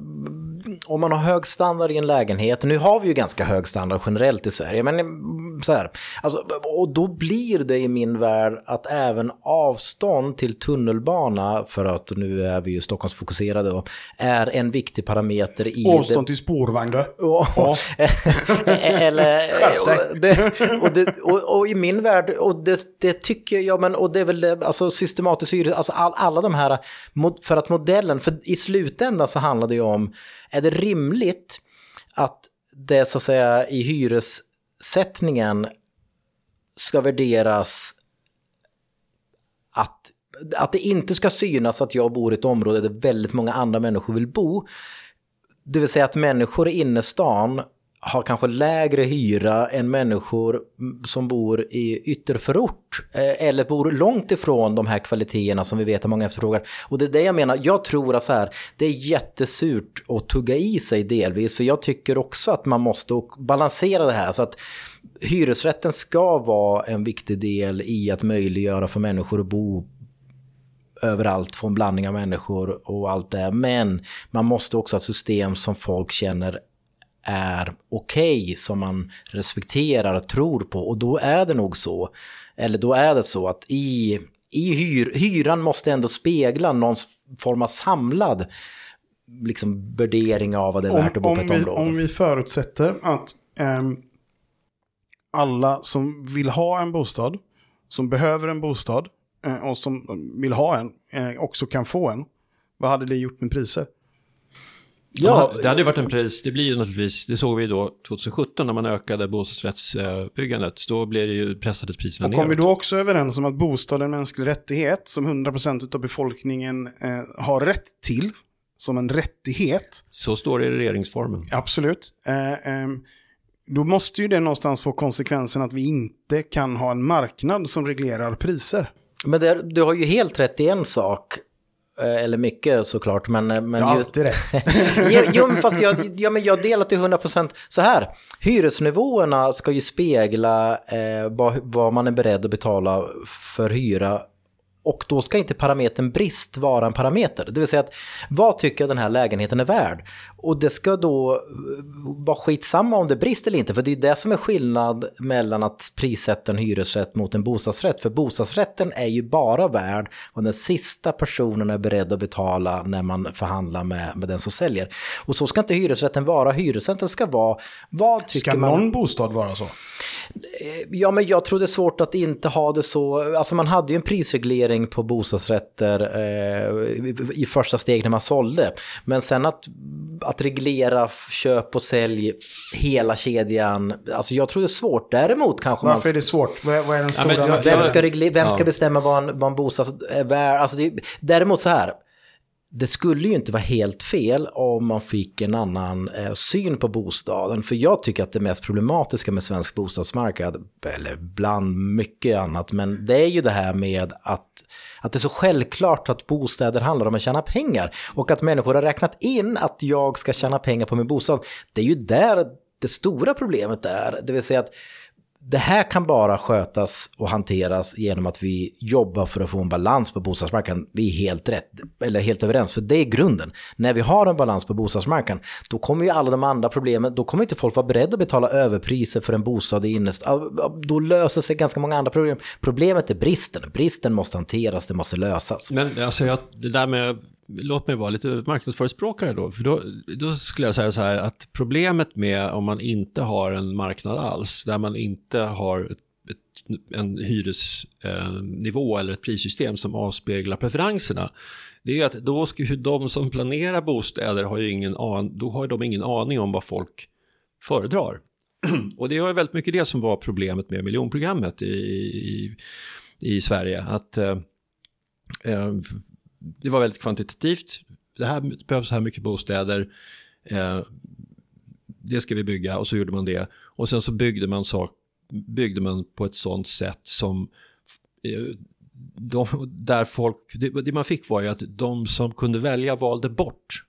om man har hög standard i en lägenhet, nu har vi ju ganska hög standard generellt i Sverige, men mm, så här, alltså, och då blir det i min värld att även avstånd till tunnelbana, för att nu är vi ju Stockholmsfokuserade, då, är en viktig parameter i... Avstånd till spårvagn? Och, eller, och, det, och, det, och, och i min värld, och det, det tycker jag, men, och det är väl alltså systematisk hyres, alltså all, alla de här, för att modellen, för i slutändan så handlar det ju om, är det rimligt att det så att säga i hyressättningen ska värderas att, att det inte ska synas att jag bor i ett område där väldigt många andra människor vill bo. Det vill säga att människor i innerstan har kanske lägre hyra än människor som bor i ytterförort eh, eller bor långt ifrån de här kvaliteterna som vi vet att många efterfrågar. Och det är det jag menar, jag tror att så här, det är jättesurt att tugga i sig delvis, för jag tycker också att man måste balansera det här så att hyresrätten ska vara en viktig del i att möjliggöra för människor att bo överallt från blandning av människor och allt det. Men man måste också ha ett system som folk känner är okej, som man respekterar och tror på. Och då är det nog så, eller då är det så att i, i hyr, hyran måste ändå spegla någon form av samlad liksom, värdering av vad det är värt att bo på ett vi, område. om vi förutsätter att ehm, alla som vill ha en bostad, som behöver en bostad eh, och som vill ha en, eh, också kan få en. Vad hade det gjort med priser? Ja, Det hade ju varit en pris, det blir ju naturligtvis, det såg vi då 2017 när man ökade bostadsrättsbyggandet, så då blev det ju pressades priserna Och kom vi då också överens om att bostad är en mänsklig rättighet som 100% av befolkningen eh, har rätt till, som en rättighet, Så står det i regeringsformen. absolut. Eh, ehm, då måste ju det någonstans få konsekvensen att vi inte kan ha en marknad som reglerar priser. Men det, du har ju helt rätt i en sak. eh, Eller mycket såklart, men... eh, men Jag har alltid rätt. jo, jo, men fast jag, ja, men jag delar till 100% så här. Hyresnivåerna ska ju spegla eh, vad, vad man är beredd att betala för hyra. Och då ska inte parametern brist vara en parameter. Det vill säga att vad tycker jag den här lägenheten är värd? Och det ska då eh, vara skitsamma om det är brist eller inte. För det är det som är skillnad mellan att prissätta en hyresrätt mot en bostadsrätt. För bostadsrätten är ju bara värd vad den sista personen är beredd att betala när man förhandlar med, med den som säljer. Och så ska inte hyresrätten vara. Hyresrätten ska vara, vad tycker Ska man... någon bostad vara så? Ja, men jag tror det är svårt att inte ha det så. Alltså man hade ju en prisreglering på bostadsrätter eh, i första steg när man sålde. Men sen att, att reglera köp och sälj hela kedjan, alltså jag tror det är svårt. Däremot kanske man... Varför är det svårt? Vad är, den stora men jag- nackdelen? Vem ska, regle- vem ska Ja. bestämma vad en, vad en bostad är värd? Alltså det, däremot så här, det skulle ju inte vara helt fel om man fick en annan eh, syn på bostaden. För jag tycker att det mest problematiska med svensk bostadsmarknad, eller bland mycket annat, men det är ju det här med att att det är så självklart att bostäder handlar om att tjäna pengar. Och att människor har räknat in att jag ska tjäna pengar på min bostad. Det är ju där det stora problemet är. Det vill säga att det här kan bara skötas och hanteras genom att vi jobbar för att få en balans på bostadsmarknaden. Vi är helt rätt, eller helt överens, för det är grunden. När vi har en balans på bostadsmarknaden, då kommer ju alla de andra problemen, då kommer inte folk vara beredda att betala överpriser för en bostad i innerstan. Då löser sig ganska många andra problem. Problemet är bristen. Bristen måste hanteras, det måste lösas. Men alltså, jag, det där med, låt mig vara lite marknadsförespråkare då, för då, då skulle jag säga så här att problemet med om man inte har en marknad alls, där man inte har ett, ett, en hyresnivå eh, eller ett prissystem som avspeglar preferenserna, det är att då ska ju de som planerar bostäder har ju ingen an, då har de ingen aning om vad folk föredrar. Och det var väldigt mycket det som var problemet med miljonprogrammet i, i, i Sverige. Att eh, eh det var väldigt kvantitativt. Det här behövs så här mycket bostäder. Eh, det ska vi bygga och så gjorde man det. Och sen så byggde man, sak, byggde man på ett sånt sätt som eh, de, där folk, det, det man fick var ju att de som kunde välja valde bort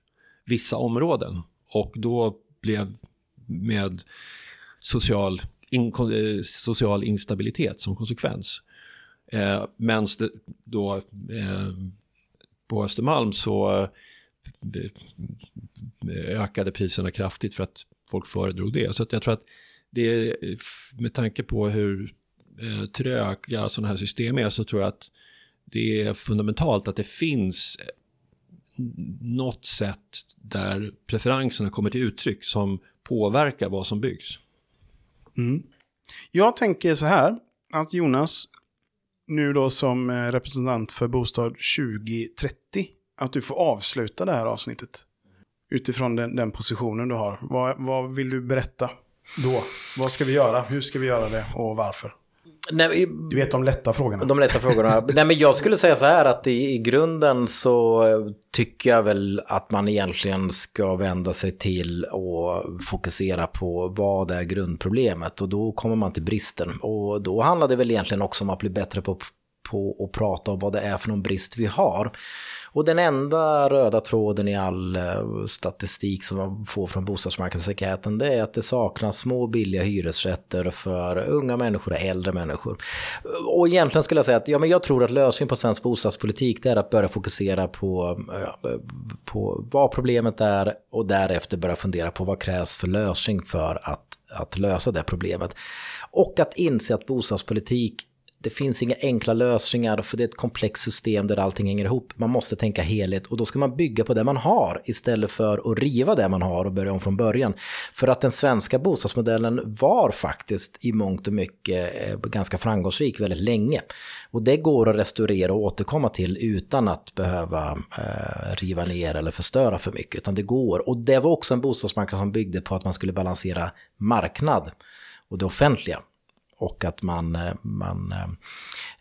vissa områden och då blev med social, in, eh, social instabilitet som konsekvens. Eh, Medan då eh, på Östermalm så eh, ökade priserna kraftigt för att folk föredrog det. Så jag tror att det är, med tanke på hur eh, tröga sådana här system är så tror jag att det är fundamentalt att det finns eh, något sätt där preferenserna kommer till uttryck som påverkar vad som byggs. Mm. Jag tänker så här, att Jonas, nu då som eh, representant för Bostad 2030, att du får avsluta det här avsnittet. Utifrån den, den positionen du har. Vad, vad vill du berätta då? Vad ska vi göra? Hur ska vi göra det och varför? Nej, du vet de lätta frågorna. De lätta frågorna. Nej, men jag skulle säga så här att i, i grunden så tycker jag väl att man egentligen ska vända sig till och fokusera på vad är grundproblemet och då kommer man till bristen. Och då handlar det väl egentligen också om att bli bättre på, på att prata om vad det är för någon brist vi har. Och den enda röda tråden i all eh, statistik som man får från bostadsmarknadsenkäten det är att det saknas små billiga hyresrätter för unga människor och äldre människor. Och egentligen skulle jag säga att ja, men jag tror att lösningen på svensk bostadspolitik det är att börja fokusera på, eh, på vad problemet är och därefter börja fundera på vad krävs för lösning för att, att lösa det problemet. Och att inse att bostadspolitik det finns inga enkla lösningar för det är ett komplext system där allting hänger ihop. Man måste tänka helhet och då ska man bygga på det man har istället för att riva det man har och börja om från början. För att den svenska bostadsmodellen var faktiskt i mångt och mycket eh, ganska framgångsrik väldigt länge. Och det går att restaurera och återkomma till utan att behöva eh, riva ner eller förstöra för mycket. Utan det går. Och det var också en bostadsmarknad som byggde på att man skulle balansera marknad och det offentliga och att man, eh, man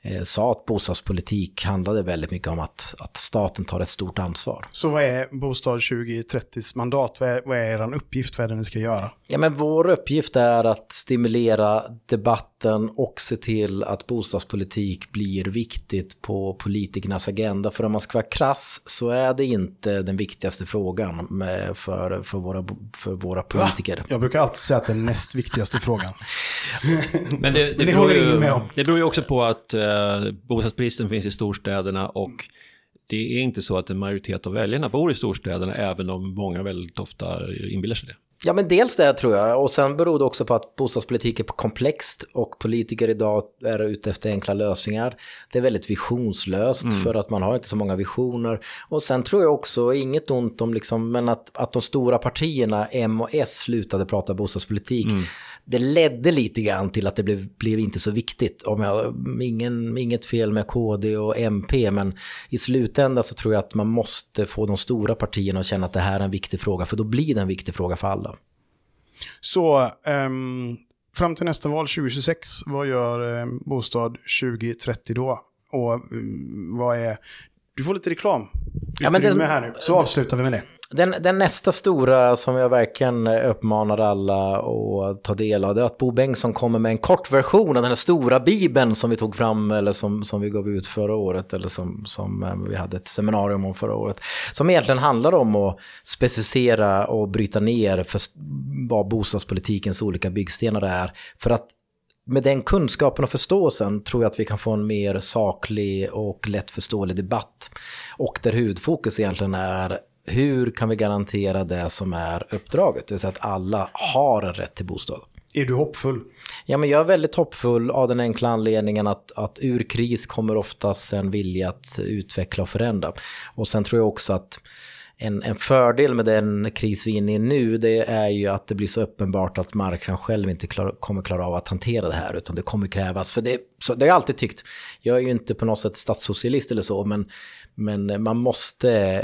eh, sa att bostadspolitik handlade väldigt mycket om att, att staten tar ett stort ansvar. Så vad är Bostad 2030s mandat? Vad är, vad är er uppgift? Vad är det ni ska göra? Ja, men vår uppgift är att stimulera debatten och se till att bostadspolitik blir viktigt på politikernas agenda. För om man ska vara krass så är det inte den viktigaste frågan för, för, våra, för våra politiker. Va? Jag brukar alltid säga att det är den näst viktigaste frågan. Men det, det, beror ju, det beror ju också på att eh, bostadsbristen finns i storstäderna och det är inte så att en majoritet av väljarna bor i storstäderna, även om många väldigt ofta inbillar sig det. Ja, men dels det tror jag. Och sen beror det också på att bostadspolitik är komplext och politiker idag är ute efter enkla lösningar. Det är väldigt visionslöst mm. för att man har inte så många visioner. Och sen tror jag också, inget ont om liksom, men att, att de stora partierna M och S slutade prata bostadspolitik. Mm det ledde lite grann till att det blev, blev inte så viktigt. Om jag, ingen, inget fel med KD och MP, men i slutändan så tror jag att man måste få de stora partierna att känna att det här är en viktig fråga, för då blir det en viktig fråga för alla. Så um, fram till nästa val 2026, vad gör um, Bostad 2030 då? Och um, vad är... Du får lite reklam. Ja, men det, med här nu, så avslutar vi med det. Den, den, nästa stora som jag verkligen uppmanar alla att ta del av det är att Bo Bengtsson kommer med en kort version av den här stora bibeln som vi tog fram eller som, som vi gav ut förra året eller som, som eh, vi hade ett seminarium om förra året. Som egentligen handlar om att specificera och bryta ner för vad bostadspolitikens olika byggstenar är. För att med den kunskapen och förståelsen tror jag att vi kan få en mer saklig och lättförståelig debatt. Och där huvudfokus egentligen är hur kan vi garantera det som är uppdraget? Det vill säga att alla har en rätt till bostad. Är du hoppfull? Ja, men jag är väldigt hoppfull av den enkla anledningen att, att ur kris kommer oftast en vilja att utveckla och förändra. Och sen tror jag också att en, en fördel med den kris vi är inne i nu det är ju att det blir så uppenbart att marknaden själv inte klar, kommer klara av att hantera det här utan det kommer krävas, för det, så, det har jag alltid tyckt. Jag är ju inte på något sätt statssocialist eller så men, men man måste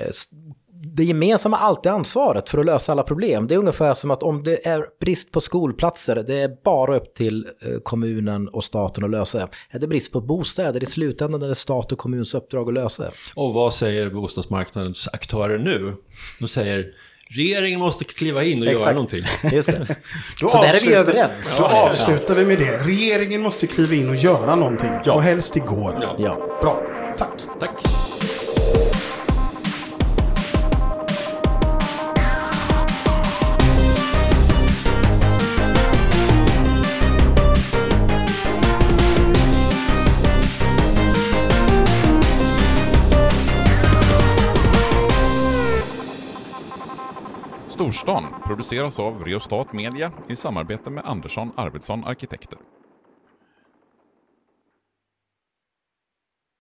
det gemensamma alltid ansvaret för att lösa alla problem. Det är ungefär som att om det är brist på skolplatser, det är bara upp till eh, kommunen och staten att lösa det. Är det brist på bostäder, i slutändan är det stat och kommuns uppdrag att lösa det. Och vad säger bostadsmarknadens aktörer nu? De säger Regeringen måste kliva in och Exakt. göra någonting. Just det. Så där är vi överens. Då avslutar vi med det. Regeringen måste kliva in och göra någonting. Ja. Och helst igår. Ja. ja. Bra. Tack. Tack. Storstan produceras av Reostat Media i samarbete med Andersson Arvidsson Arkitekter.